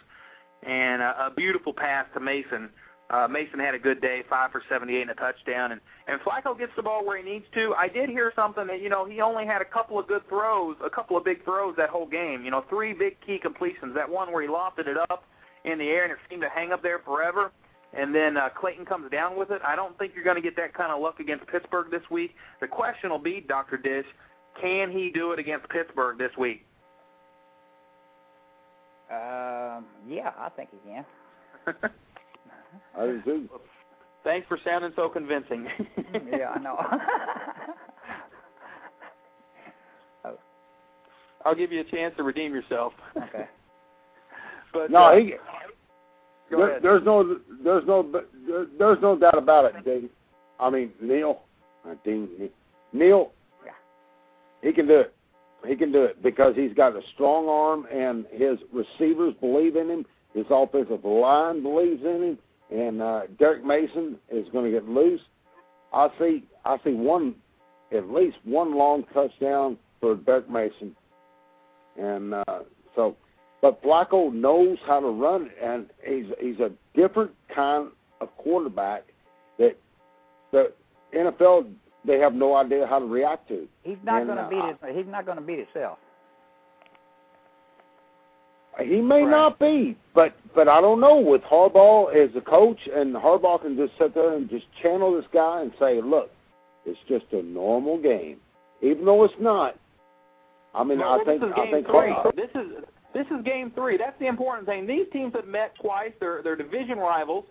and a, a beautiful pass to Mason. Uh, Mason had a good day, five for 78 and a touchdown, and and Flacco gets the ball where he needs to. I did hear something that you know he only had a couple of good throws, a couple of big throws that whole game. You know, three big key completions. That one where he lofted it up in the air and it seemed to hang up there forever, and then uh, Clayton comes down with it. I don't think you're going to get that kind of luck against Pittsburgh this week. The question will be, Dr. Dish, can he do it against Pittsburgh this week? Um, yeah, I think he can. I do too. Thanks for sounding so convincing. yeah, I know. I'll give you a chance to redeem yourself. okay. But No, uh, he. There, there's no, there's no, there's no doubt about it, Dean. I mean, Neil, uh, Dean, Neil. Yeah. He can do it. He can do it because he's got a strong arm, and his receivers believe in him. His offensive line believes in him, and uh, Derrick Mason is going to get loose. I see, I see one, at least one long touchdown for Derrick Mason, and uh, so but Flacco knows how to run, and he's he's a different kind of quarterback that the NFL they have no idea how to react to. He's not going to uh, beat his. He's not going to beat himself. He may Right. not be, but but I don't know. With Harbaugh as a coach, and Harbaugh can just sit there and just channel this guy and say, "Look, it's just a normal game," even though it's not. I mean, Well, I think I think. Harbaugh- This is this is game three. That's the important thing. These teams have met twice. They're they're division rivals.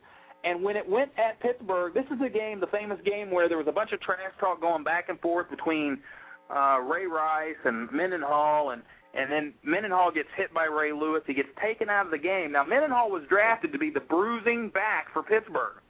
And when it went at Pittsburgh, this is a game, the famous game where there was a bunch of trash talk going back and forth between uh, Ray Rice and Mendenhall, and and then Mendenhall gets hit by Ray Lewis. He gets taken out of the game. Now Mendenhall was drafted to be the bruising back for Pittsburgh,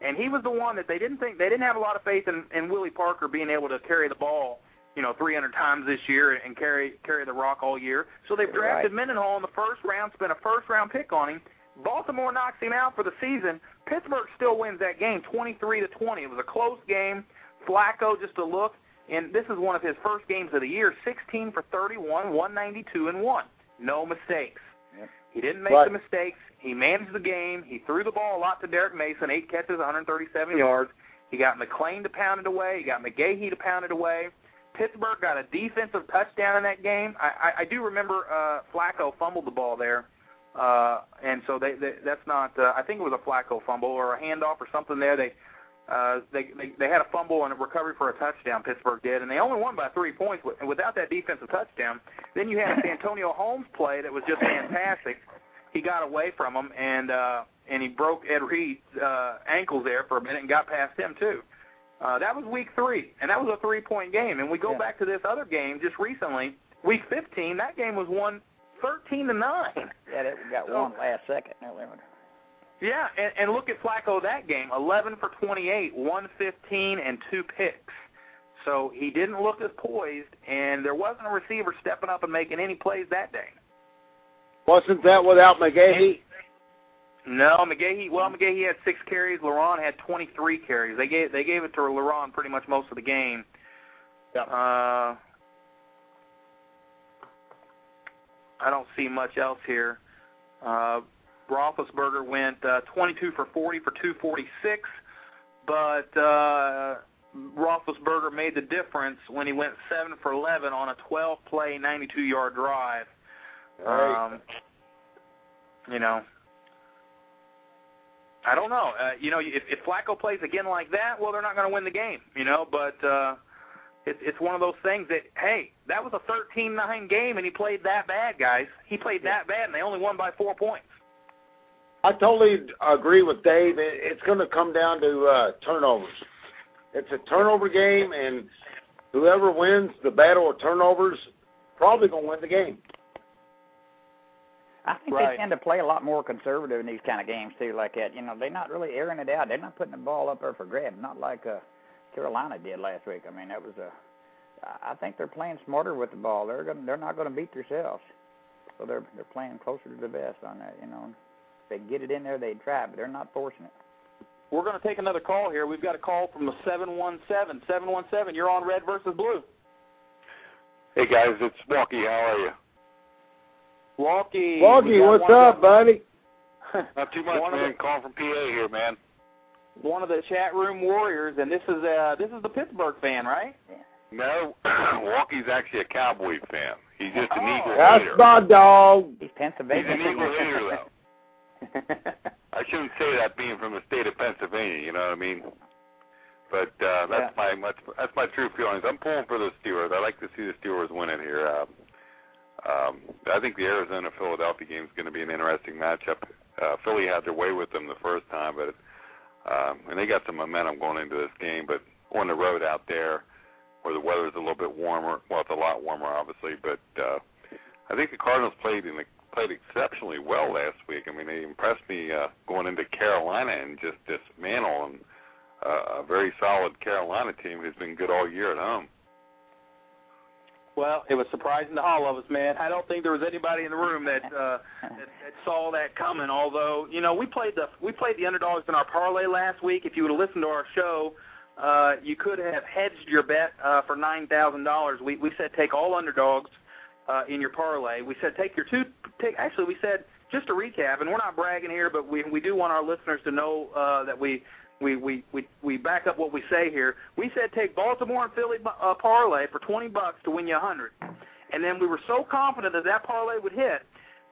and he was the one that they didn't think they didn't have a lot of faith in, in Willie Parker being able to carry the ball you know, 300 times this year and carry carry the rock all year. So they've drafted Right. Mendenhall in the first round, spent a first round pick on him. Baltimore knocks him out for the season. Pittsburgh still wins that game, 23 to 20. It was a close game. Flacco just a look, and this is one of his first games of the year. 16 for 31, 192 and one. No mistakes. Yep. He didn't make Right. the mistakes. He managed the game. He threw the ball a lot to Derrick Mason, eight catches, 137 yards. He got McClain to pound it away. He got McGahee to pound it away. Pittsburgh got a defensive touchdown in that game. I, I, I do remember uh, Flacco fumbled the ball there, uh, and so they, they that's not. Uh, I think it was a Flacco fumble or a handoff or something there. They uh, they, they they had a fumble and a recovery for a touchdown. Pittsburgh did, and they only won by three points. And without that defensive touchdown, then you had Santonio Holmes play that was just fantastic. He got away from him and uh, and he broke Ed Reed's uh, ankles there for a minute and got past him too. Uh, Uh, that was week three, and that was a three-point game. And we go Yeah. back to this other game just recently, week 15. That game was won 13 to nine. Yeah, they got So- one last second. No, they Yeah, and, and look at Flacco that game: 11 for 28, 115, and two picks. So he didn't look as poised, and there wasn't a receiver stepping up and making any plays that day. wasn't that without McGahee? No, McGahee. Well, McGahee had six carries. Le'Ron had 23 carries. They gave they gave it to Le'Ron pretty much most of the game. Yeah. Uh, I don't see much else here. Uh, Roethlisberger went uh, 22 for 40 for 246, but uh, Roethlisberger made the difference when he went 7 for 11 on a 12-play, 92-yard drive. Um, you know, I don't know. Uh, you know, if, if Flacco plays again like that, well, they're not going to win the game. You know, but uh, it, it's one of those things that hey, that was a 13-9 game, and he played that bad, guys. He played that bad, and they only won by four points. I totally agree with Dave. It, it's going to come down to uh, turnovers. It's a turnover game, and whoever wins the battle of turnovers probably going to win the game. I think Right. they tend to play a lot more conservative in these kind of games too, like that. You know, they're not really airing it out. They're not putting the ball up there for grabs, not like uh, Carolina did last week. I mean, that was a. I think they're playing smarter with the ball. They're gonna, They're not going to beat themselves, so they're they're playing closer to the vest on that. You know, if they get it in there, they try, but they're not forcing it. We're going to take another call here. We've got a call from the 717. 717, you're on Red versus Blue. Hey guys, it's Walkie. How are you? Walkie. Walkie, what's up, buddy? Not too much, man. the- Calling from PA here, man. One of the chat room warriors, and this is uh this is the Pittsburgh fan, right? No, Walkie's actually a Cowboy fan. He's just an Oh. Eagle That's hater. my dog. He's Pennsylvania. He's an Eagle hater, though. I shouldn't say that being from the state of Pennsylvania. You know what I mean? But uh, that's my that's, that's my true feelings. I'm pulling for the Steelers. I like to see the Steelers win it here. Um, um, I think the Arizona Philadelphia game is going to be an interesting matchup. Uh, Philly had their way with them the first time, but um, and they got some momentum going into this game. But on the road out there, where the weather's a little bit warmer, well, it's a lot warmer, obviously. But uh, I think the Cardinals played in played exceptionally well last week. I mean, they impressed me uh, going into Carolina and just dismantle and uh, a very solid Carolina team who's been good all year at home. Well, it was surprising to all of us, man. I don't think there was anybody in the room that uh that, that saw that coming. Although, you know, we played the we played the underdogs in our parlay last week. If you would have listened to our show, uh you could have hedged your bet uh for nine thousand dollars. We we said take all underdogs uh in your parlay. We said take your two take actually we said just to recap, and we're not bragging here, but we we do want our listeners to know uh that we we we we we back up what we say here. We said take Baltimore and Philly uh, parlay for twenty bucks to win you a hundred, and then we were so confident that that parlay would hit.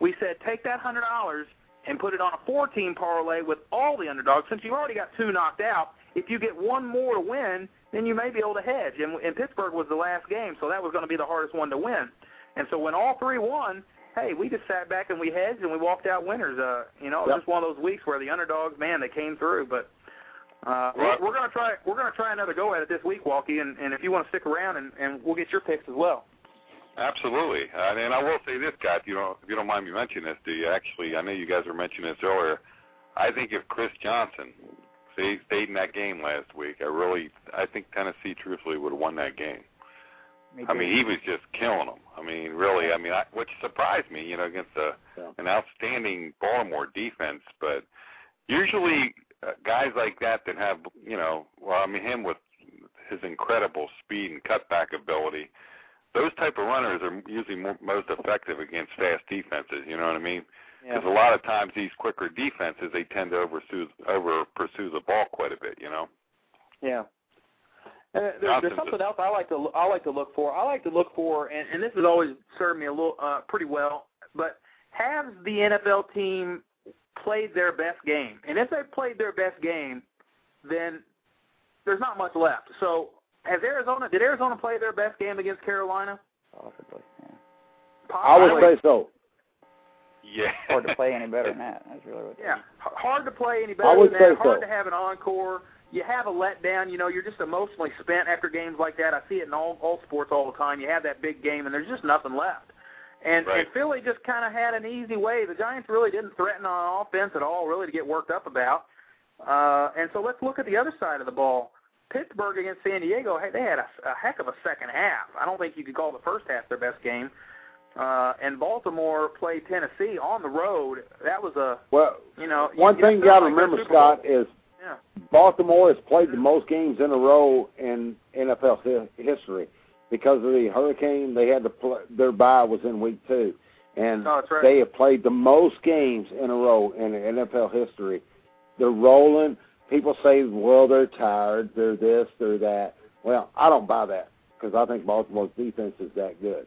We said take that hundred dollars and put it on a four-team parlay with all the underdogs. Since you've already got two knocked out, if you get one more to win, then you may be able to hedge. And, and Pittsburgh was the last game, so that was going to be the hardest one to win. And so when all three won, hey, we just sat back and we hedged and we walked out winners. Uh, you know, it was Yep. just one of those weeks where the underdogs, man, they came through. But uh, we're, we're gonna try. We're gonna try another go at it this week, Walkie, and, and if you want to stick around, and, and we'll get your picks as well. Absolutely, uh, and I will say this, Scott. You know, if you don't mind me mentioning this, do you actually? I know you guys were mentioning this earlier. I think if Chris Johnson stayed, stayed in that game last week, I really, I think Tennessee truthfully would have won that game. Me I mean, he was just killing them. I mean, really. I mean, I, which surprised me, you know, against a, Yeah. an outstanding Baltimore defense. But usually, uh, guys like that that have, you know, well, I mean, him with his incredible speed and cutback ability, those type of runners are usually more, most effective against fast defenses. You know what I mean? Because a lot of times these quicker defenses they tend to over pursue, over pursue the ball quite a bit. You know. Yeah. And there, there's something else I like to I like to look for. I like to look for, and, and this has always served me a little uh, pretty well. But has the NFL team played their best game? And if they've played their best game, then there's not much left. So has Arizona? Did Arizona play their best game against Carolina? Possibly. Yeah. I would say so. Yeah. Hard to play any better than that. That's really what. Yeah, hard to play any better I would than that. say Hard so. to have an encore. You have a letdown. You know, you're just emotionally spent after games like that. I see it in all all sports all the time. You have that big game, and there's just nothing left. And Right. and Philly just kind of had an easy way. The Giants really didn't threaten on offense at all, really, to get worked up about. Uh, and so let's look at the other side of the ball. Pittsburgh against San Diego, hey, they had a, a heck of a second half. I don't think you could call the first half their best game. Uh, and Baltimore played Tennessee on the road. That was a Well, you know, one you, thing you got to remember, Scott, is Yeah. Baltimore has played the most games in a row in NFL hi- history because of the hurricane. They had to play, their bye was in week two, and oh, No, right. they have played the most games in a row in NFL history. They're rolling. People say, well, they're tired, they're this, they're that. Well, I don't buy that because I think Baltimore's defense is that good.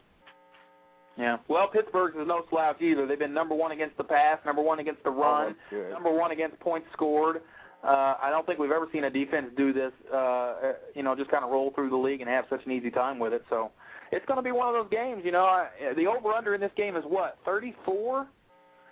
Yeah. Well, Pittsburgh's is no slouch either. They've been number one against the pass, number one against the oh, run, that's good. number one against points scored. Uh, I don't think we've ever seen a defense do this. Uh, uh, you know, just kind of roll through the league and have such an easy time with it. So it's going to be one of those games. You know, I, the over under in this game is what thirty four.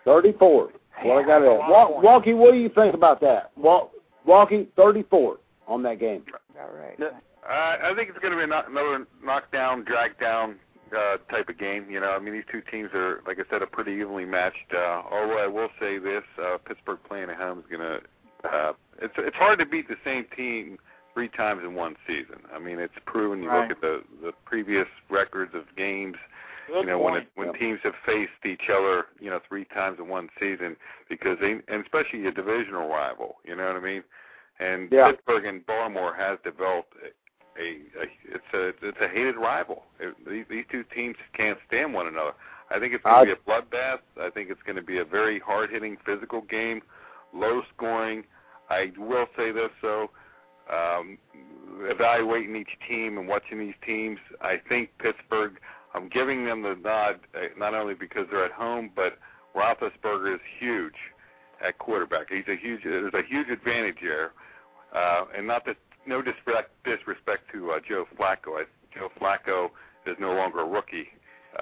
Thirty-four. What I got That's a at. lot of Walk. Walkie, what do you think about that? Walk, Walkie, thirty-four on that game. About right. The- Uh, I think it's going to be a knock, another knockdown, drag down uh, type of game. You know, I mean, these two teams are, like I said, are pretty evenly matched. Uh, although I will say this: uh, Pittsburgh playing at home is going to. Uh, it's it's hard to beat the same team three times in one season. I mean, it's proven. You Right. look at the the previous records of games. Good you know, when it, when Yeah. teams have faced each other, you know, three times in one season, because they, and especially a divisional rival. You know what I mean? And Yeah. Pittsburgh and Baltimore has developed a, a it's a it's a hated rival. It, these, these two teams can't stand one another. I think it's going to be a bloodbath. I think it's going to be a very hard-hitting, physical game, low scoring. I will say this though, um, evaluating each team and watching these teams, I think Pittsburgh. I'm giving them the nod uh, not only because they're at home, but Roethlisberger is huge at quarterback. He's a huge. There's a huge advantage there, uh, and not that no disrespect disrespect to uh, Joe Flacco. I, Joe Flacco is no longer a rookie,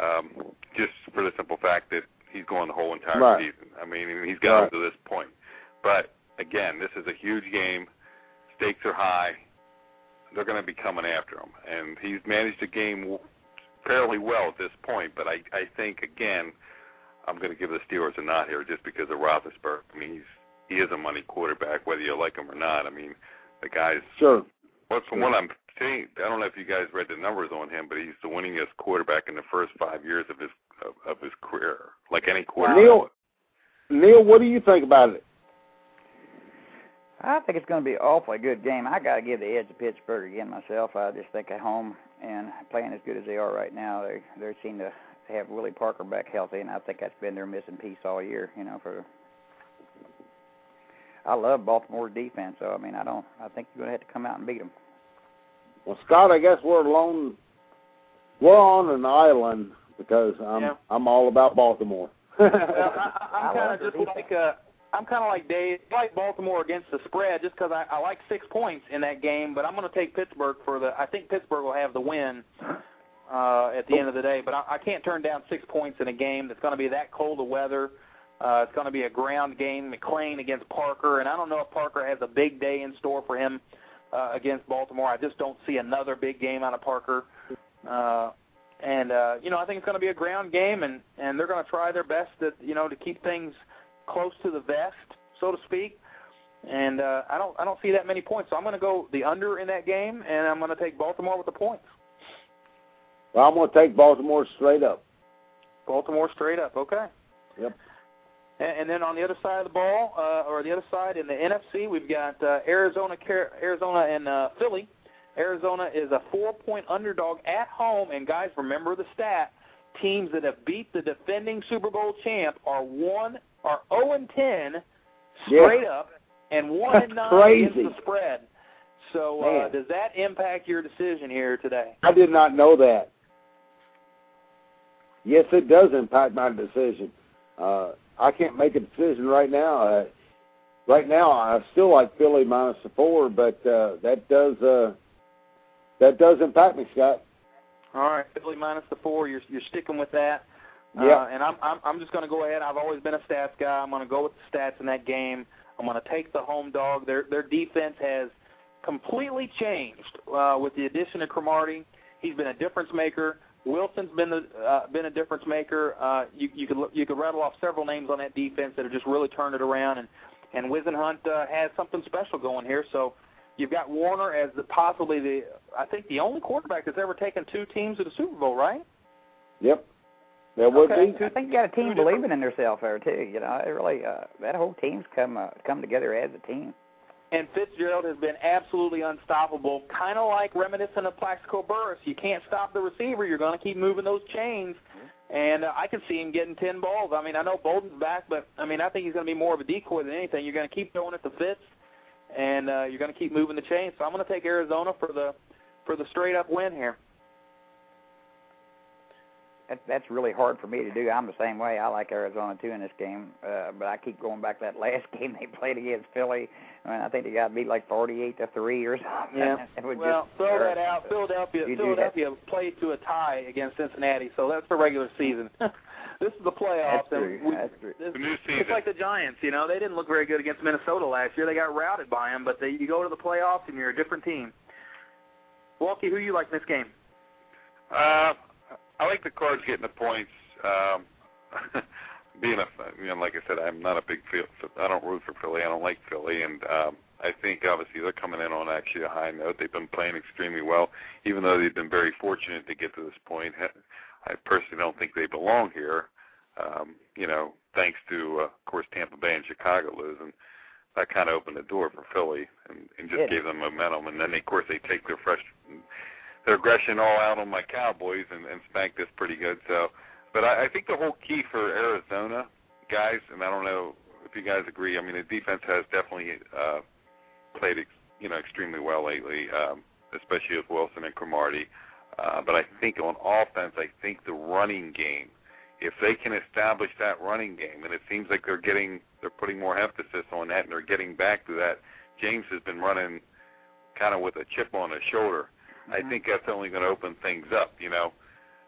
um, just for the simple fact that he's going the whole entire right. season. I mean, he's got right. to this point. But again, this is a huge game. Stakes are high. They're going to be coming after him, and he's managed the game fairly well at this point. But I, I think again, I'm going to give the Steelers a nod here just because of Roethlisberger. I mean, he's he is a money quarterback, whether you like him or not. I mean, the guy's sure. What from what I'm seeing, I don't know if you guys read the numbers on him, but he's the winningest quarterback in the first five years of his of, of his career, like any quarterback. Neil, Neil, what do you think about it? I think it's going to be an awfully good game. I got to give the edge to Pittsburgh again myself. I just think at home and playing as good as they are right now, they they seem to have Willie Parker back healthy, and I think that's been their missing piece all year. You know, for I love Baltimore's defense, so I mean, I don't. I think you're going to have to come out and beat them. Well, Scott, I guess we're alone. We're on an island because I'm Yeah. I'm all about Baltimore. well, I, I, I'm kind of just like uh, I'm kind of like Dave, I like Baltimore against the spread, just because I, I like six points in that game. But I'm going to take Pittsburgh for the. I think Pittsburgh will have the win uh, at the end of the day. But I, I can't turn down six points in a game that's going to be that cold of weather. Uh, it's going to be a ground game, McClain against Parker, and I don't know if Parker has a big day in store for him uh, against Baltimore. I just don't see another big game out of Parker. Uh, and uh, you know, I think it's going to be a ground game, and and they're going to try their best to you know to keep things close to the vest, so to speak. And uh, I don't I don't see that many points, so I'm going to go the under in that game, and I'm going to take Baltimore with the points. well, I'm going to take Baltimore straight up. Baltimore straight up, okay. Yep. And, and then on the other side of the ball, uh, or the other side in the NFC, we've got uh, Arizona, Arizona, and uh, Philly. Arizona is a four-point underdog at home, and guys, remember the stat: teams that have beat the defending Super Bowl champ are one are zero and ten straight up, and one and nine crazy. against the spread. So, uh, does that impact your decision here today? I did not know that. Yes, it does impact my decision. Uh, I can't make a decision right now. Uh, right now, I still like Philly minus the four, but uh, that does uh, that does impact me, Scott. All right, Philly minus the four. You're you're sticking with that. Yeah. Uh, and I'm I'm I'm just going to go ahead. I've always been a stats guy. I'm going to go with the stats in that game. I'm going to take the home dog. Their their defense has completely changed uh, with the addition of Cromartie. He's been a difference maker. Wilson's been the uh, been a difference maker. Uh, you you could you could rattle off several names on that defense that have just really turned it around. And and Whisenhunt uh, has something special going here. So you've got Warner as the possibly the I think the only quarterback that's ever taken two teams to the Super Bowl, right? Yep, that would Okay. be. I think you got a team believing in themselves there too. You know, it really uh, that whole team's come uh, come together as a team. And Fitzgerald has been absolutely unstoppable, kind of like reminiscent of Plaxico Burress. You can't stop the receiver; you're going to keep moving those chains. And uh, I can see him getting ten balls. I mean, I know Boldin's back, but I mean, I think he's going to be more of a decoy than anything. You're going to keep throwing it to Fitz, and uh, you're going to keep moving the chains. So I'm going to take Arizona for the for the straight up win here. That, that's really hard for me to do. I'm the same way. I like Arizona too in this game, uh, but I keep going back to that last game they played against Philly. I, mean, I think they got beat like 48 to three or something. Yeah. It was Well, just throw that out. Philadelphia, Philadelphia played to a tie against Cincinnati, so that's the regular season. this is the playoffs. That's true. and we, That's true. This, The new season. It's like the Giants, you know. They didn't look very good against Minnesota last year. They got routed by them, but they, you go to the playoffs and you're a different team. Walkie, who you like in this game? Uh, I like the Cards getting the points. Um, being a, you know, like I said, I'm not a big. I don't root for Philly. I don't like Philly, and um, I think obviously they're coming in on actually a high note. They've been playing extremely well, even though they've been very fortunate to get to this point. I personally don't think they belong here. Um, you know, thanks to uh, of course Tampa Bay and Chicago losing, that kind of opened the door for Philly and, and just Yeah. gave them momentum. And then of course they take their fresh their aggression all out on my Cowboys and, and spanked us pretty good. So, but I, I think the whole key for Arizona guys, and I don't know if you guys agree. I mean, the defense has definitely uh, played, ex- you know, extremely well lately, um, especially with Wilson and Cromartie. Uh, but I think on offense, I think the running game, if they can establish that running game, and it seems like they're getting, they're putting more emphasis on that, and they're getting back to that. James has been running kind of with a chip on his shoulder. Mm-hmm. I think that's only going to open things up, you know,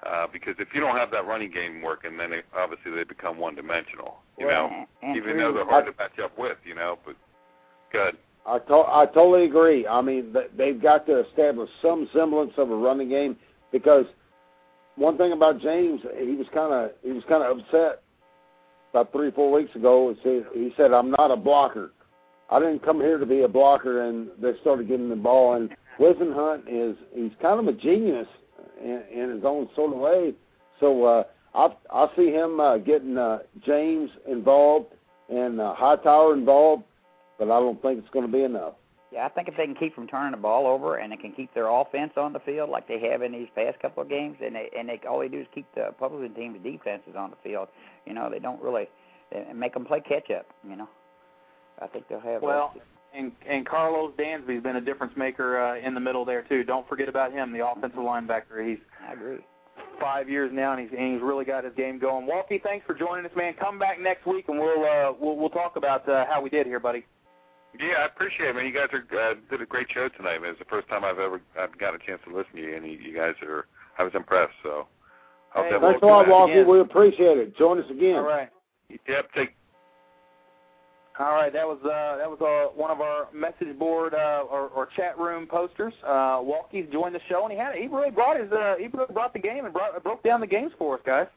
uh, because if you don't have that running game working, then it, obviously they become one-dimensional, you well, know, and even though they're hard to match up with, you know. But good. I to- I totally agree. I mean, they've got to establish some semblance of a running game because one thing about James, he was kind of he was kind of upset about three or four weeks ago. He said, "I'm not a blocker. I didn't come here to be a blocker." And they started giving the ball. And Whisenhunt is he's kind of a genius in, in his own sort of way. So uh, I I see him uh, getting uh, James involved and uh, Hightower involved but I don't think it's going to be enough. Yeah, I think if they can keep from turning the ball over and they can keep their offense on the field like they have in these past couple of games, and they and they all they do is keep the opposing team's defenses on the field. You know, they don't really they make them play catch up. You know, I think they'll have. Well, and and Karlos Dansby's been a difference maker uh, in the middle there too. Don't forget about him, the offensive linebacker. He's I agree. Five years now, and he's and he's really got his game going. Walkie, thanks for joining us, man. Come back next week, and we'll uh, we'll we'll talk about uh, how we did here, buddy. Yeah, I appreciate it, man. You guys are uh, did a great show tonight, man. It's the first time I've ever I've got a chance to listen to you, and you, you guys are. I was impressed. So, hey, thanks a lot, Walkie. We appreciate it. Join us again. All right. Yep. Take. All right, that was uh, that was uh, one of our message board uh, or, or chat room posters. Uh, Walkie's joined the show, and he had he really brought his uh, he really brought the game and brought broke down the games for us, guys.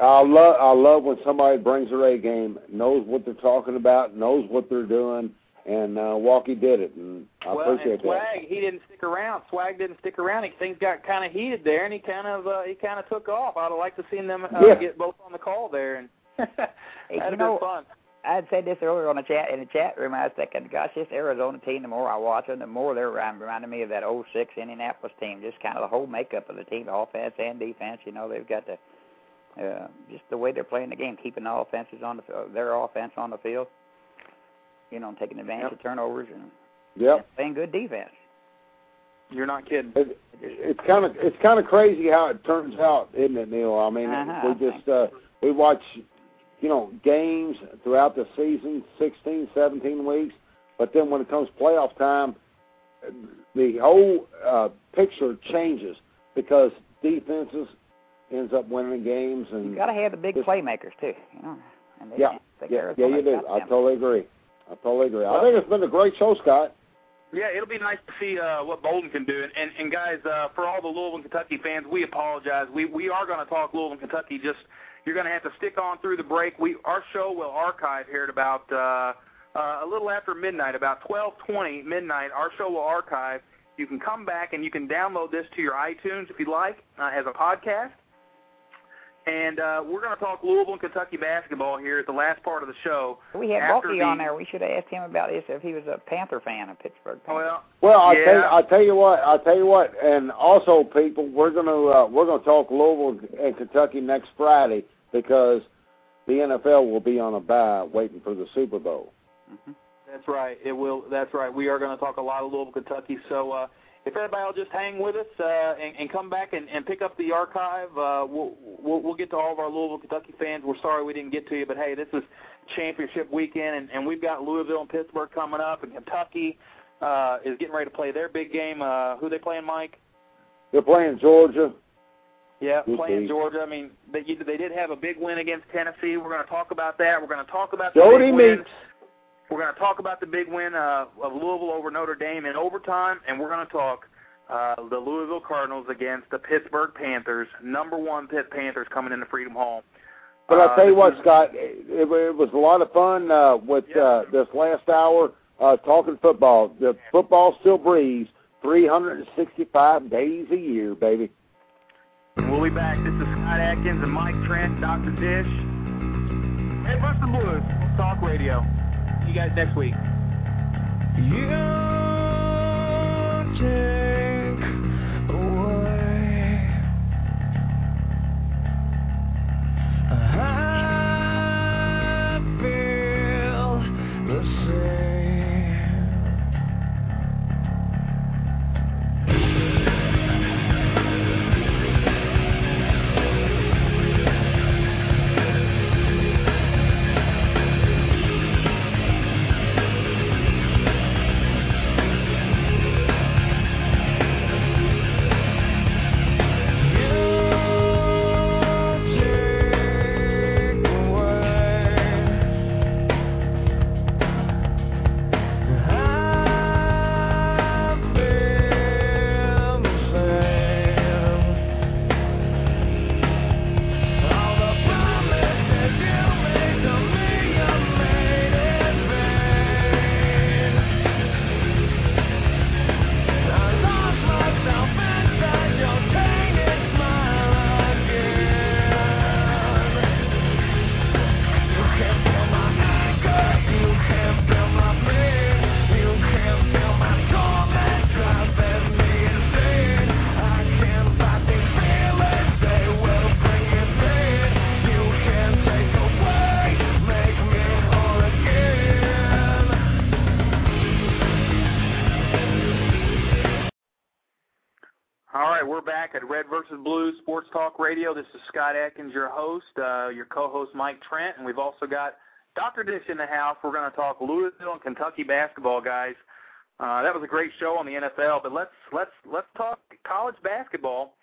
I love I love when somebody brings their A game, knows what they're talking about, knows what they're doing, and uh, Walkie did it, and I well, appreciate and Swag, that. he didn't stick around. Swag didn't stick around. He, things got kind of heated there, and he kind of uh, he kind of took off. I'd have liked to seen them uh, yeah. get both on the call there, and that'd hey, have know, been fun. I had said this earlier on the chat in the chat room. I was thinking, gosh, this Arizona team. The more I watch them, the more they're reminding me of that '06 Indianapolis team. Just kind of the whole makeup of the team, the offense and defense. You know, they've got the uh, just the way they're playing the game, keeping the offenses on the their offense on the field. You know, taking advantage yep. of turnovers and yep. playing good defense. You're not kidding. It, it's kind of it's kind of crazy how it turns out, isn't it, Neil? I mean, uh-huh. we just uh, we watch, you know, games throughout the season, 16, 17 weeks, but then when it comes playoff time, the whole uh, picture changes because defenses ends up winning games, and you got to have the big just, playmakers too. You know, and they, yeah, they yeah, yeah, you do. I totally agree. I totally agree. Well, I think it's been a great show, Scott. Yeah, it'll be nice to see uh, what Boldin can do. And, and, and guys, uh, for all the Louisville, Kentucky fans, we apologize. We we are going to talk Louisville, Kentucky. Just you're going to have to stick on through the break. We our show will archive here at about uh, uh, a little after midnight, about 12:20 midnight. Our show will archive. You can come back and you can download this to your iTunes if you'd like uh, as a podcast. And uh, we're going to talk Louisville and Kentucky basketball here at the last part of the show. We had After Bulky on there. We should have asked him about this if he was a Panther fan of Pittsburgh. Well, Well, I Yeah. tell you, I tell you what, I tell you what, and also, people, we're gonna uh, we're gonna talk Louisville and Kentucky next Friday because the NFL will be on a bye waiting for the Super Bowl. hmm That's right. It will. That's right. We are going to talk a lot of Louisville, Kentucky. So uh, if everybody will just hang with us uh, and, and come back and, and pick up the archive, uh, we'll, we'll we'll get to all of our Louisville, Kentucky fans. We're sorry we didn't get to you, but hey, this is championship weekend, and, and we've got Louisville and Pittsburgh coming up, and Kentucky uh, is getting ready to play their big game. Uh, who they playing, Mike? They're playing Georgia. Yeah, Good playing team. Georgia. I mean, they they did have a big win against Tennessee. We're going to talk about that. We're going to talk about the Jodie big win. Meeks. We're going to talk about the big win uh, of Louisville over Notre Dame in overtime, and we're going to talk uh, the Louisville Cardinals against the Pittsburgh Panthers, number one Pitt Panthers coming into Freedom Hall. But Uh, I tell you what, Scott, it, it was a lot of fun uh, with Yeah. uh, this last hour uh, talking football. The football still breathes 365 days a year, baby. We'll be back. This is Scott Atkins and Mike Trent, Dr. Dish. Red vs. the Blues, Talk Radio. See you guys next week. You All right, we're back at Red versus Blue Sports Talk Radio. This is Scott Atkins, your host, uh, your co-host Mike Trent, and we've also got Dr. Dish in the house. We're going to talk Louisville and Kentucky basketball, guys. Uh, that was a great show on the NFL, but let's let's let's talk college basketball.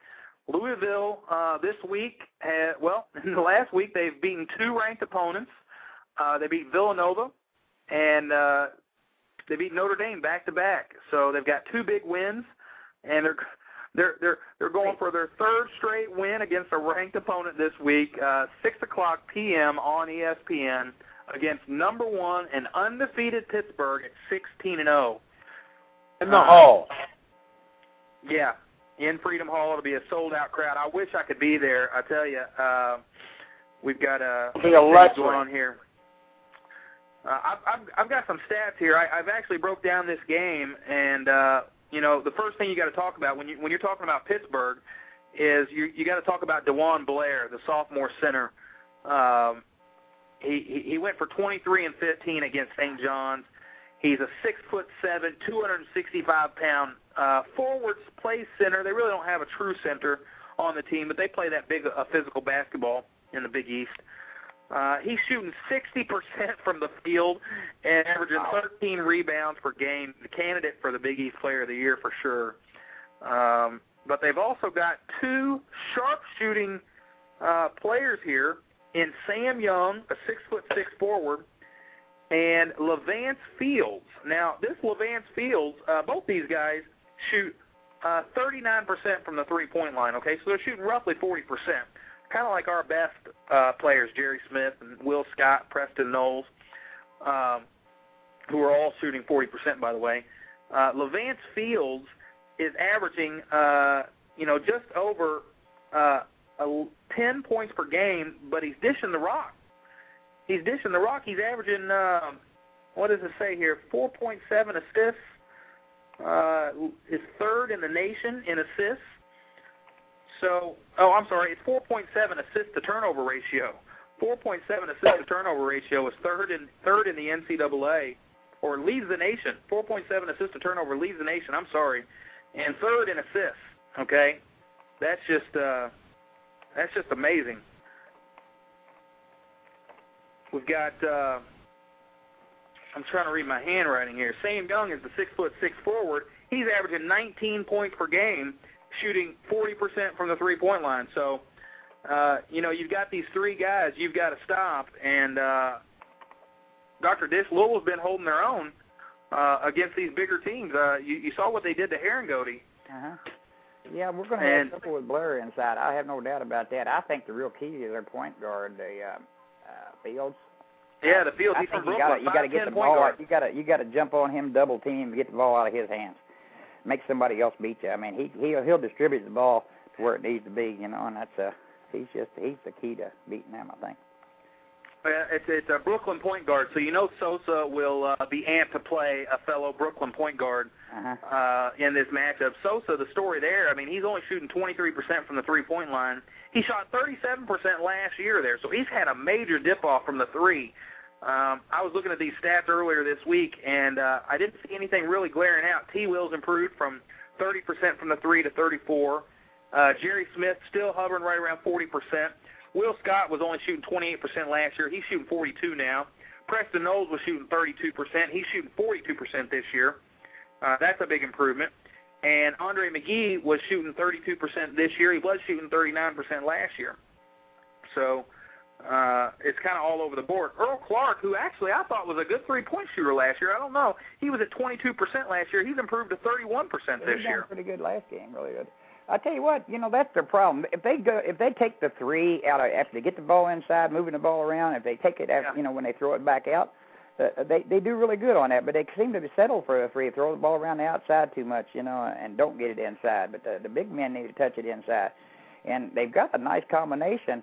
Louisville uh, this week, had, well, in the last week they've beaten two ranked opponents. Uh, they beat Villanova, and uh, they beat Notre Dame back to back. So they've got two big wins, and they're they're they're they're going for their third straight win against a ranked opponent this week. Uh, Six o'clock p.m. on ESPN against number one and undefeated Pittsburgh at 16 and 0. In the uh, hall. Yeah, in Freedom Hall. It'll be a sold out crowd. I wish I could be there. I tell you, uh, we've got a thing going on here. Uh, I've, I've I've got some stats here. I, I've actually broke down this game, and uh, you know the first thing you got to talk about when you when you're talking about Pittsburgh is you you got to talk about DeJuan Blair, the sophomore center. Um, he he went for 23 and 15 against St. John's. He's a six foot seven, 265 pound uh, forwards play center. They really don't have a true center on the team, but they play that big a physical basketball in the Big East. Uh, he's shooting 60% from the field and averaging 13 rebounds per game. The candidate for the Big East Player of the Year for sure. Um, but they've also got two sharp shooting uh, players here in Sam Young, a six foot six forward, and Levance Fields. Now, this Levance Fields, uh, both these guys shoot uh, 39% from the three point line. Okay, so they're shooting roughly 40%, kind of like our best uh, players, Jerry Smith and Will Scott, Preston Knowles, um, who are all shooting 40%. By the way, uh, Levance Fields is averaging, uh, you know, just over uh, a 10 points per game, but he's dishing the rock. He's dishing the rock. He's averaging, uh, what does it say here, 4.7 assists. Uh, is third in the nation in assists. So, oh, I'm sorry, it's 4.7 assist to turnover ratio. 4.7 assist to turnover ratio is third in third in the NCAA, or leads the nation. 4.7 assist to turnover leads the nation. I'm sorry, and third in assists. Okay, that's just uh, that's just amazing. We've got. Uh, I'm trying to read my handwriting here. Sam Young is the six foot six forward. He's averaging 19 points per game, shooting 40% from the three point line. So, uh, you know, you've got these three guys you've got to stop. And uh, Dr. Dish Louisville's been holding their own uh, against these bigger teams. Uh, you, you saw what they did to Harangody. Uh-huh. Yeah, we're going to have trouble with Blair inside. I have no doubt about that. I think the real key is their point guard, the uh, uh, Fields. Yeah, the Fields. He's from Brooklyn. You got to get the ball. Guard. You got to you got to jump on him, double team, get the ball out of his hands. Make somebody else beat you. I mean, he he'll he'll distribute the ball to where it needs to be. You know, and that's uh he's just he's the key to beating them. I think. It's it's a Brooklyn point guard, so you know Sosa will uh, be amped to play a fellow Brooklyn point guard uh-huh. uh, in this matchup. Sosa, the story there, I mean, he's only shooting 23% from the three-point line. He shot 37% last year there, so he's had a major dip-off from the three. Um, I was looking at these stats earlier this week, and uh, I didn't see anything really glaring out. T. Will's improved from 30% from the three to 34. Uh, Jerry Smith still hovering right around 40%. Will Scott was only shooting 28% last year. He's shooting 42 now. Preston Knowles was shooting 32%. He's shooting 42% this year. Uh, that's a big improvement. And Andre McGee was shooting 32% this year. He was shooting 39% last year. So uh, it's kind of all over the board. Earl Clark, who actually I thought was a good three-point shooter last year, I don't know. He was at 22% last year. He's improved to 31% this He's year. Pretty good last game, really good. I tell you what, you know that's their problem. If they go, if they take the three out of after they get the ball inside, moving the ball around, if they take it, after, yeah. you know, when they throw it back out, uh, they they do really good on that. But they seem to settle for a three, throw the ball around the outside too much, you know, and don't get it inside. But the, the big men need to touch it inside, and they've got a nice combination uh,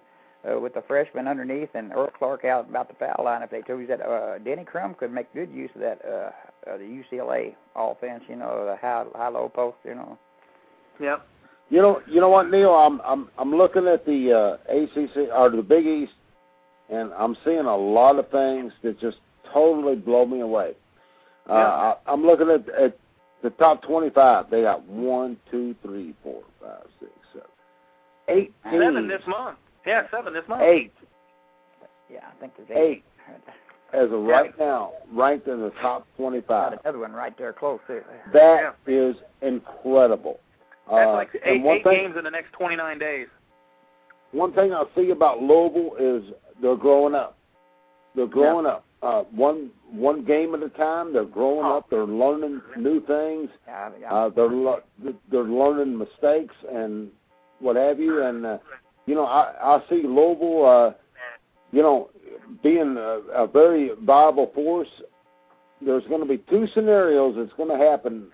with the freshman underneath and Earl Clark out about the foul line. If they told you that uh, Denny Crum could make good use of that uh, uh, the UCLA offense, you know, the high high low post, you know. Yep. You know, you know what, Neil? I'm I'm I'm looking at the uh, ACC or the Big East, and I'm seeing a lot of things that just totally blow me away. Uh, yeah. I, I'm looking at, at the top 25, they got one, two, three, four, five, six, seven, eight teams. Seven this month. Yeah, seven this month. Eight. Yeah, I think there's eight. eight. As of right now, ranked in the top 25. Got another one right there close to. That yeah. is incredible. That's uh, like eight, eight thing, games in the next 29 days. One thing I see about Louisville is they're growing up. They're growing yeah. up. Uh, one one game at a time. They're growing oh. up. They're learning new things. Yeah, yeah. Uh, they're le- they're learning mistakes and what have you. And uh, you know, I I see Louisville. Uh, you know, being a, a very viable force. There's going to be two scenarios that's going to happen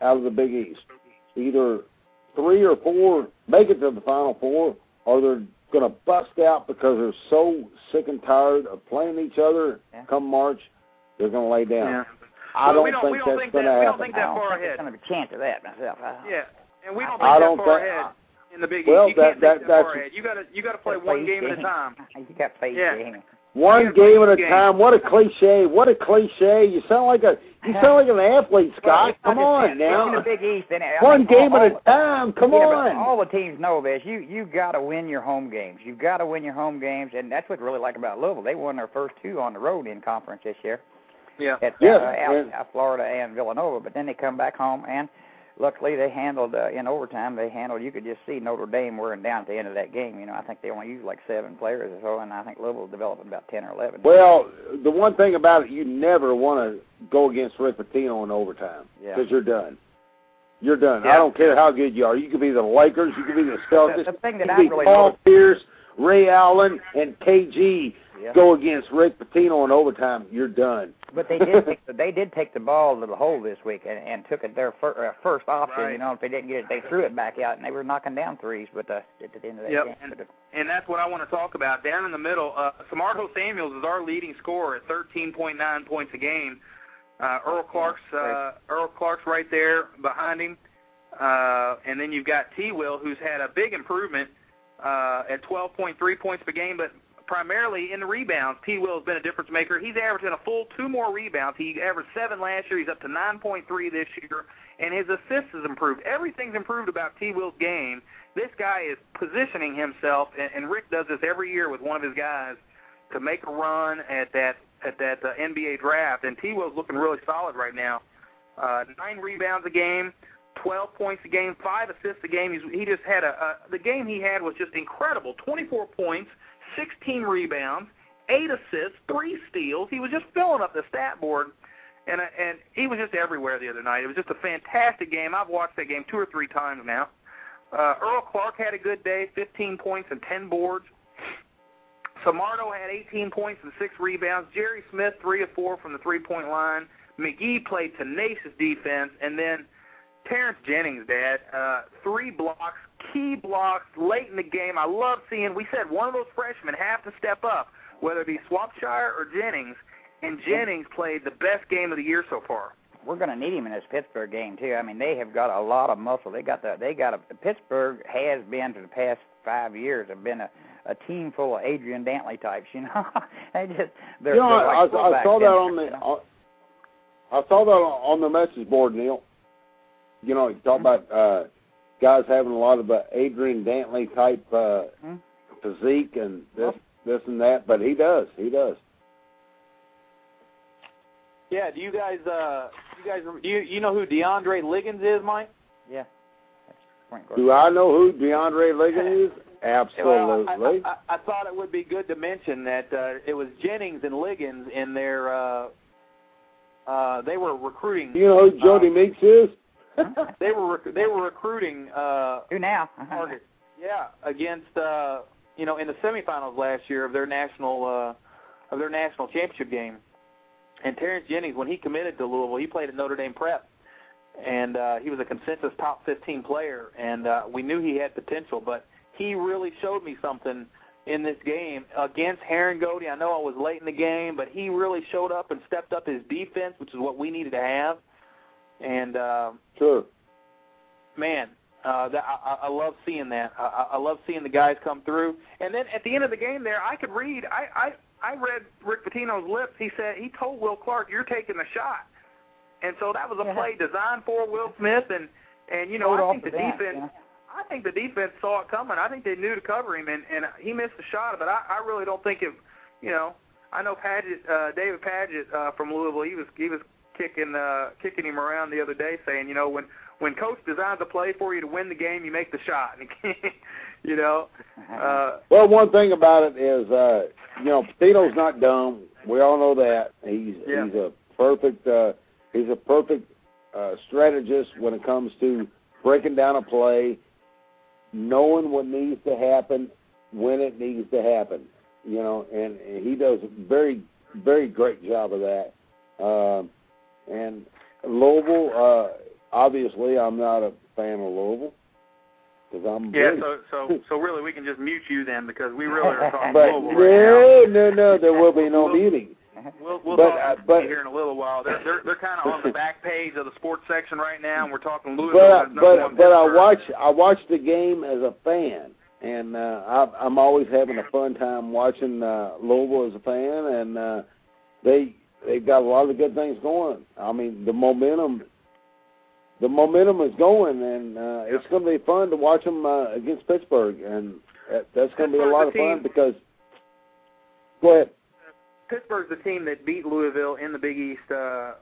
out of the Big East. Either three or four make it to the Final Four, or they're going to bust out because they're so sick and tired of playing each other. Yeah. Come March, they're going to lay down. Yeah. I well, don't, we don't think we don't that's going that, to we happen. don't think I that don't far think ahead. There's going to be a chance of that myself. Yeah, and we don't I think don't far think- ahead in the Big Well, You that- can't that- think that far that's- ahead. You got to you got to play Gotta one each game at a time. You got to play each Yeah. game. One game at a game. time. What a cliche! What a cliche! You sound like a you sound like an athlete, Scott. Well, Come on not now. In the Big East, and I One mean, game all, at a time. Come yeah, on. All the teams know this. You you got to win your home games. You've got to win your home games, and that's what I really like about Louisville. They won their first two on the road in conference this year Yeah. at Yeah, uh, out, and- out Florida and Villanova. But then they come back home, and luckily they handled uh, in overtime. They handled. You could just see Notre Dame wearing down at the end of that game. You know, I think they only used like seven players or so, and I think Louisville developed about ten or eleven. Well, the one thing about it, you never want to go against Rick Pitino in overtime Yeah. because you're done. You're done. I don't care how good you are. You could be the Lakers. You could be the Celtics. the thing you that could I be really Paul noticed- Pierce, Ray Allen, and KG. Yeah. Go against Rick Pitino in overtime. You're done. But they did take the, they did take the ball to the hole this week and, and took it their fir- uh, first option. Right. You know, if they didn't get it, they threw it back out and they were knocking down threes. But uh, at the end of that Yep. game, And- And that's what I want to talk about. Down in the middle, uh, Samardo Samuels is our leading scorer at 13.9 points a game. Uh, Earl Clark's uh, Earl Clark's right there behind him, uh, and then you've got T. Will, who's had a big improvement uh, at 12.3 points per game, but primarily in the rebounds. T. Will has been a difference maker. He's averaging a full two more rebounds. He averaged seven last year. He's up to 9.3 this year, and his assists has improved. Everything's improved about T. Will's game. This guy is positioning himself, and, and Rick does this every year with one of his guys to make a run at that at that uh, NBA draft. And T. Will's looking really solid right now. Uh, nine rebounds a game, 12 points a game, five assists a game. He's, he just had a, a the game he had was just incredible. 24 points, 16 rebounds, eight assists, three steals. He was just filling up the stat board, and uh, and he was just everywhere the other night. It was just a fantastic game. I've watched that game two or three times now. Uh, Earl Clark had a good day, 15 points and 10 boards. Samardo had 18 points and six rebounds. Jerry Smith, three of four from the three-point line. McGee played tenacious defense, and then Terrence Jennings, Dad, uh, three blocks, key blocks late in the game. I love seeing. We said one of those freshmen have to step up, whether it be Swopshire or Jennings, and Jennings played the best game of the year so far. we're going to need him in this Pittsburgh game too. I mean, they have got a lot of muscle. They got the they got a Pittsburgh has been for the past five years have been a a team full of Adrian Dantley types. You know, they just they're, you know, they're I, like I, I saw that on the you know? I saw that on the message board, Neil. You know, you talk about uh, guys having a lot of uh, Adrian Dantley type uh, Hmm? physique and this this and that, but he does, he does. Yeah, do you guys uh you guys you you know who DeAndre Liggins is, Mike? Yeah. That's point guard. Do I know who DeAndre Liggins is? Absolutely. Well, I, I, I thought it would be good to mention that uh, it was Jennings and Liggins in their uh, uh, they were recruiting. you know who Jodie Meeks is? They were rec- they were recruiting uh, Who now? target. Yeah, against uh, you know in the semifinals last year of their national uh, of their national championship game. And Terrence Jennings, when he committed to Louisville, he played at Notre Dame Prep, and uh, he was a consensus top 15 player. And uh, we knew he had potential, but he really showed me something in this game against Harangody. I know I was late in the game, but he really showed up and stepped up his defense, which is what we needed to have. And uh, Sure. man, uh, that, I, I I love seeing that. I, I I love seeing the guys come through. And then at the end of the game, there, I could read. I I I read Rick Pitino's lips. He said he told Will Clark, "You're taking the shot." and so that was a Yeah. play designed for Will Smith, and and you know Hold I think the the bat, defense. yeah. I think the defense saw it coming. I think they knew to cover him, and and he missed the shot. But I, I really don't think it. You know, I know Padgett, uh, David Padgett uh, from Louisville. He was he was kicking uh, kicking him around the other day, saying, you know, when when coach designs a play for you to win the game, you make the shot. And you know, uh, Well, one thing about it is, uh, you know, Pitino's not dumb. We all know that. He's Yeah. he's a perfect uh, he's a perfect uh, strategist when it comes to breaking down a play, knowing what needs to happen when it needs to happen. You know, and, and he does a very very great job of that. Um, and Louisville, uh, obviously, I'm not a fan of Louisville because I'm yeah. So so so really, we can just mute you then because we really are talking But Louisville right now. no, no, no, there will be no meeting. We'll, we'll But, talk uh, but- here in a little while. They're they're, they're kind of on the back page of the sports section right now, and we're talking Louisville. But as number one but but I watch I watch the game as a fan, and uh, I, I'm always having a fun time watching uh, Louisville as a fan, and uh, they they've got a lot of good things going. I mean, the momentum. The momentum is going, and uh, it's going to be fun to watch them uh, against Pittsburgh, and that, that's going to be a lot of fun because. Go ahead. Pittsburgh's the team that beat Louisville in the Big East uh,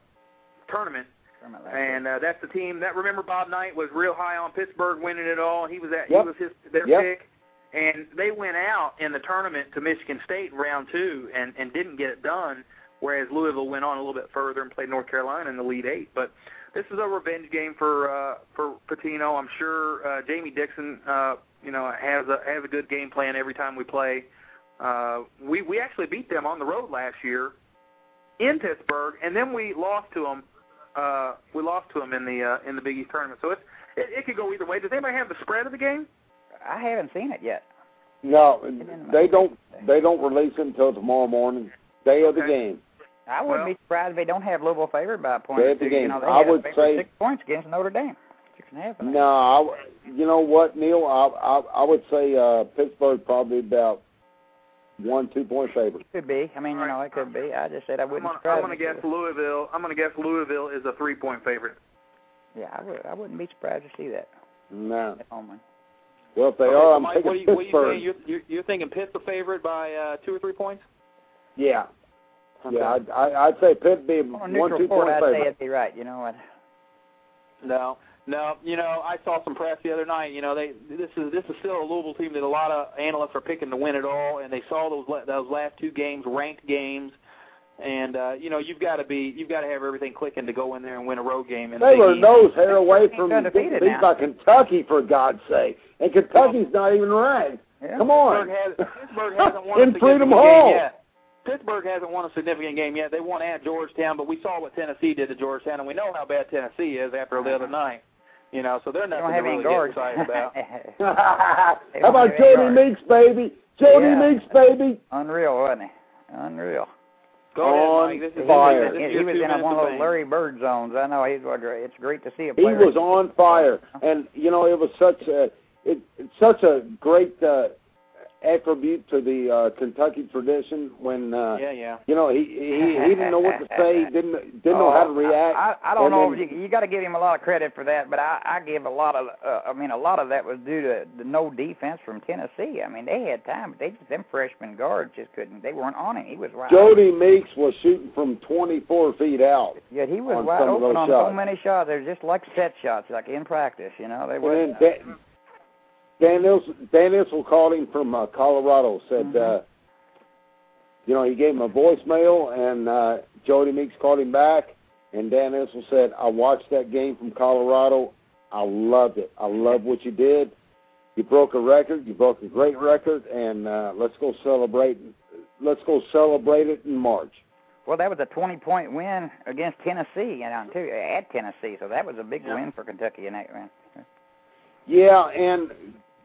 tournament, Tournament last year. and uh, that's the team that remember Bob Knight was real high on Pittsburgh winning it all. He was at Yep. he was his their Yep. pick, and they went out in the tournament to Michigan State in round two and and didn't get it done. Whereas Louisville went on a little bit further and played North Carolina in the Elite Eight. But this is a revenge game for uh, for Pitino. I'm sure uh, Jamie Dixon, uh, you know, has a has a good game plan every time we play. Uh, we we actually beat them on the road last year in Pittsburgh, and then we lost to them. Uh, we lost to them in the uh, in the Big East tournament. So it's, it it could go either way. Does anybody have the spread of the game? I haven't seen it yet. No, they don't. They don't release it until tomorrow morning, day of the game. I wouldn't Well- be surprised if they don't have Louisville favored by a point. They or have the two. game. You know, they I would say- six points against Notre Dame. Six and a half. I. No, I, w- you know what, Neil? I I, I would say uh, Pittsburgh probably about one two point favorite. It could be. I mean, you know, it could be. I just said I I'm wouldn't gonna, I'm gonna guess if Louisville. I'm gonna guess Louisville is a three point favorite. Yeah, I would. I wouldn't be surprised to see that No. at. Well, if they Okay, are, so I'm Mike, taking what are you, what are you Pittsburgh. saying? You're, you're, you're thinking Pitt's a favorite by uh, two or three points? Yeah, Okay. yeah. I'd, I, I'd say Pitt be On a one neutral two court, point I'd say it'd be right. You know what? No, no. You know, I saw some press the other night. You know, they this is this is still a Louisville team that a lot of analysts are picking to win it all, and they saw those la- those last two games, ranked games, and uh, you know you've got to be you've got to have everything clicking to go in there and win a road game. In the They Big were East. nose hair away from getting undefeated beat now. by Kentucky, for God's sake. And Kentucky's not even ranked. Yeah. Come on. Pittsburgh, has, Pittsburgh hasn't won In Freedom Hall. game yet. Pittsburgh hasn't won a significant game yet. They won at Georgetown, but we saw what Tennessee did to Georgetown, and we know how bad Tennessee is after the other night. You know, so they're nothing don't have to any really guards. get excited about. How about Jodie. Meeks, baby? Jodie Yeah. Meeks, baby. Unreal, wasn't he? Unreal. Go On. This is, fire. This is He, your he was in one of of those. Larry Bird zones. I know he's what great. It's great to see a player. He was on fire, and you know it was such a it, it's such a great uh, attribute to the uh, Kentucky tradition when uh, Yeah, yeah. you know he, he he didn't know what to say, didn't didn't know how to Oh, react. I, I, I don't know. then- if you, you got to give him a lot of credit for that, but I, I give a lot of. Uh, I mean, a lot of that was due to the no defense from Tennessee. I mean, they had time, but they just them freshman guards just couldn't. They weren't on him. He was wide. Jodie Meeks was shooting from 24 feet out, Yeah, he was wide open on shots. so many shots. They're just like set shots, like in practice. You know, they were. then Dan, Issel, Dan Issel called him from uh, Colorado. Said, Mhm. uh, you know, he gave him a voicemail, and uh, Jodie Meeks called him back, and Dan Issel said, "I watched that game from Colorado. I loved it. I love what you did. You broke a record. You broke a great record, and uh, let's go celebrate. Let's go celebrate it in March." Well, that was a 20-point win against Tennessee, and on too at Tennessee, so that was a big Yeah. win for Kentucky in that win. Yeah, and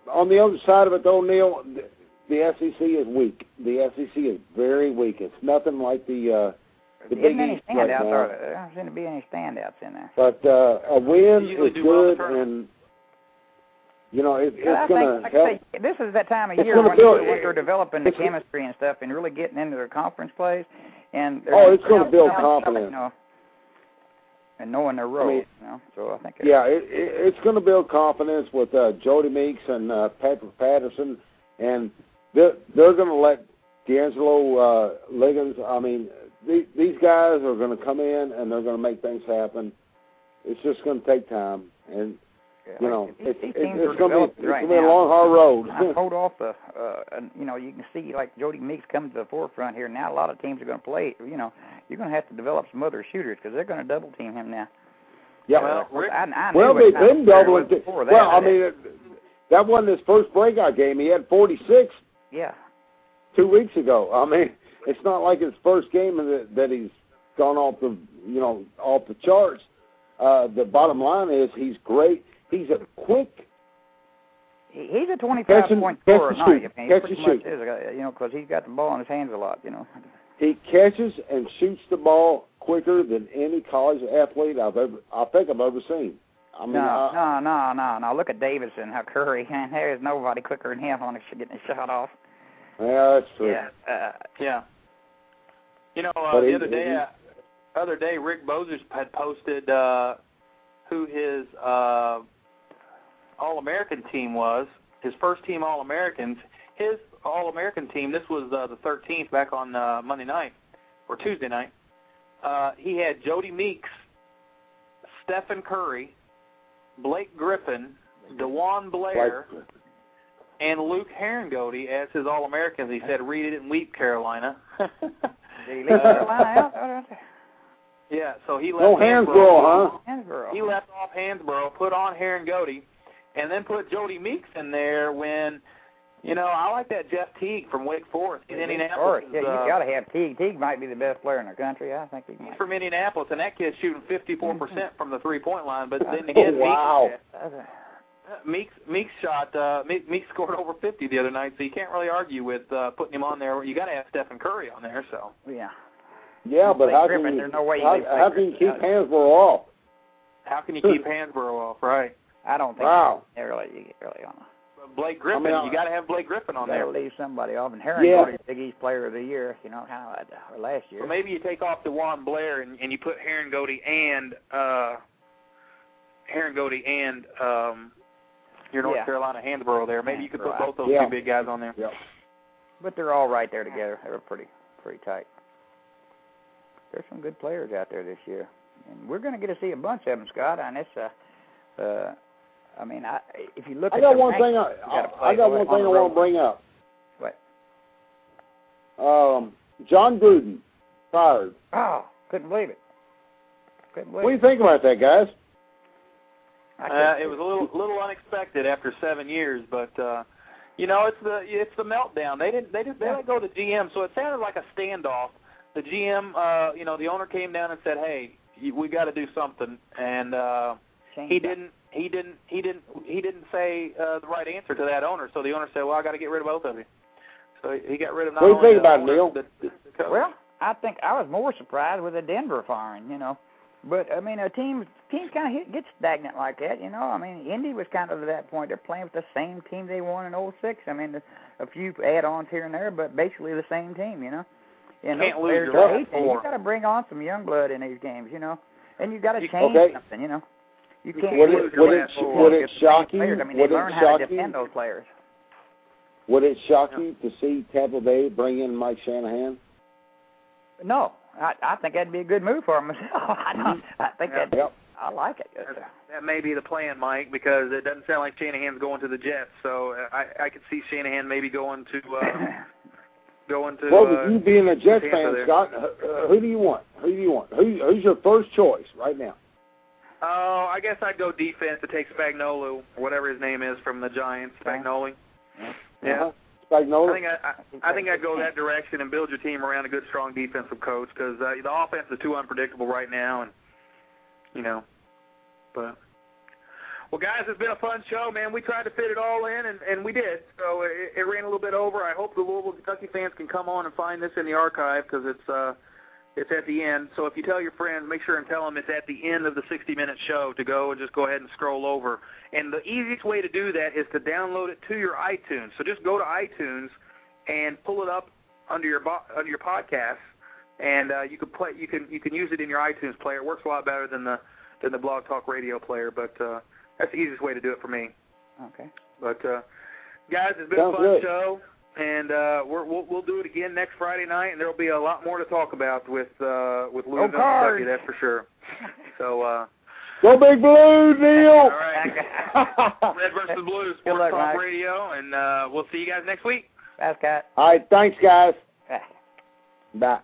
on the other side of it, though, Neil, the, the SEC is weak. The SEC is very weak. It's nothing like the uh, the There Big isn't any East right now. are there? There don't seem to be any standouts in there. But uh, a win is do well good, and you know it, it's going think, to help. Say, this is that time of It's year gonna when, build- when they're developing the chemistry and stuff, and really getting into their conference plays. And Oh, it's gonna build confidence. You know, and knowing their role. I mean, you know, so I think. Yeah, it, it, it's going to build confidence with uh, Jodie Meeks and uh, Patrick Patterson, and they're they're going to let D'Angelo uh, Liggins. I mean, these, these guys are going to come in and they're going to make things happen. It's just going to take time, and you know, these, it's, these it, it's are going to be it's right going to be a long, hard road. I hold off the, uh, and, you know, you can see like Jodie Meeks coming to the forefront here. Now a lot of teams are going to play. You know, you're going to have to develop some other shooters because they're going to double team him now. yeah. Well, Rick- I, I well, they've kind of been player he doubling. was that. Well, I mean, it, that wasn't his first breakout game. He had 46 yeah, two weeks ago. I mean, it's not like his first game that that he's gone off the you know off the charts. Uh, the bottom line is he's great. He's a quick. he's a 25 Catch and- point catch scorer. and a shoot. night. I mean, Catch he pretty and much is, uh, you know, because he's got the ball in his hands a lot. You know. He catches and shoots the ball quicker than any college athlete I've ever I think I've ever seen. I mean, no, I, no, no, no, no. Look at Davidson, how Curry, and there is nobody quicker than him on getting a shot off. yeah, that's true. Yeah. Uh, Yeah. You know, uh, But the he- other day, he- uh, other day, Rick Bozich had posted uh, who his uh, All-American team was. His first team All-Americans. His All-American team. This was uh, the 13th back on uh, Monday night or Tuesday night. Uh, he had Jodie Meeks, Stephen Curry, Blake Griffin, DeJuan Blair, Like, and Luke Harangody as his All-Americans. He said, "Read it and weep, Carolina." did he leave Carolina out? That's- Yeah, so he left no Hansbrough, huh? Hansbrough. He left off Hansbrough, put on Harangody, and then put Jodie Meeks in there when, you know, I like that Jeff Teague from Wake Forest. He's Of Indianapolis. course, yeah, uh, you got to have Teague. Teague might be the best player in the country. I think he He's might. from Indianapolis, and that kid's shooting 54% from the three-point line. But then Oh, again, wow. That's Meeks, Meeks shot, uh, Meeks, Meeks scored over 50 the other night, so you can't really argue with uh, putting him on there. You got to have Stephen Curry on there, so. yeah. Yeah, but how Griffin, can you there's no way you how, leave how can you Griffin keep out. Hansbrough off? How can you keep Hansbrough off, right? I don't think Wow. really, really on. But Blake Griffin, I- you got to have Blake Griffin on there. leave somebody off. And Heron Yeah. yeah. Big East Player of the Year. You know how or last year. So maybe you take off DeJuan Blair and, and you put Harangody and uh Harangody and um your North Yeah. Carolina Hansbrough there. Maybe you could put Right. both those Yeah. two big guys on there. Yeah. But they're all right there together. They were pretty pretty tight. There's some good players out there this year, and we're going to get to see a bunch of them, Scott. And it's uh, uh, I mean, I if you look I at got the one thing. I, gotta I, I got one the thing I want to bring up. What? Um, Jon Gruden fired. Oh, couldn't believe it. Couldn't believe it. What do you think about that, guys? Uh, it was a little little unexpected after seven years, but uh you know it's the it's the meltdown. They didn't they just they didn't go to GM, so it sounded like a standoff. The GM, uh, you know, the owner came down and said, "Hey, we got to do something," and uh he didn't he didn't he didn't he didn't say uh, the right answer to that owner. So the owner said, "Well, I got to get rid of both of you." So he got rid of not What do you only think the about owner, Neil? the, the coach. Well, I think I was more surprised with the Denver firing, you know. But I mean, a team teams kind of get stagnant like that, you know. I mean, Indy was kind of at that point. They're playing with the same team they won in '06. I mean, a few add-ons here and there, but basically the same team, you know. And Can't lose your are last 18. four. You got to bring on some young blood in these games, you know. And you got to change okay. something, you know. You You can't Would lose it your would it would it get the same shock you? I mean, Would they it learn how shock to defend you? those players. Would it shock you to see Tampa Bay bring in Mike Shanahan? No, I I think that'd be a good move for him myself. I don't. I think Yeah. that Yep. I like it. That, that may be the plan, Mike, because it doesn't sound like Shanahan's going to the Jets. So uh, I I could see Shanahan maybe going to uh, going to. Well, uh, you being a Jets Tampa fan, there. Scott, uh, who do you want? Who do you want? Who, who's your first choice right now? Oh, I guess I'd go defense to take Spagnuolo, whatever his name is, from the Giants. Spagnoli. Yeah. Uh-huh. Spagnola? I think I, I, I think I'd go that direction and build your team around a good, strong defensive coach because uh, the offense is too unpredictable right now, and you know. But well, guys, it's been a fun show, man. We tried to fit it all in, and, and we did. So it, it ran a little bit over. I hope the Louisville Kentucky fans can come on and find this in the archive because it's uh, it's at the end. So if you tell your friends, make sure and tell them it's at the end of the 60-minute show to go and just go ahead and scroll over. And the easiest way to do that is to download it to your iTunes. So just go to iTunes and pull it up under your bo- under your podcast, and uh, you can play. You can you can use it in your iTunes player. It works a lot better than the than the Blog Talk Radio player, but uh, that's the easiest way to do it for me. Okay. But uh, guys, it's been Sounds a fun good. show, and uh, we're, we'll we'll do it again next Friday night, and there'll be a lot more to talk about with uh, with Louisville, Cards. Kentucky. That's for sure. So. Uh, Go Big Blue, Neil! all right. Red versus Blue Sports luck, Talk Mike. Radio, and uh, we'll see you guys next week. That's got. All right, thanks, guys. Bye.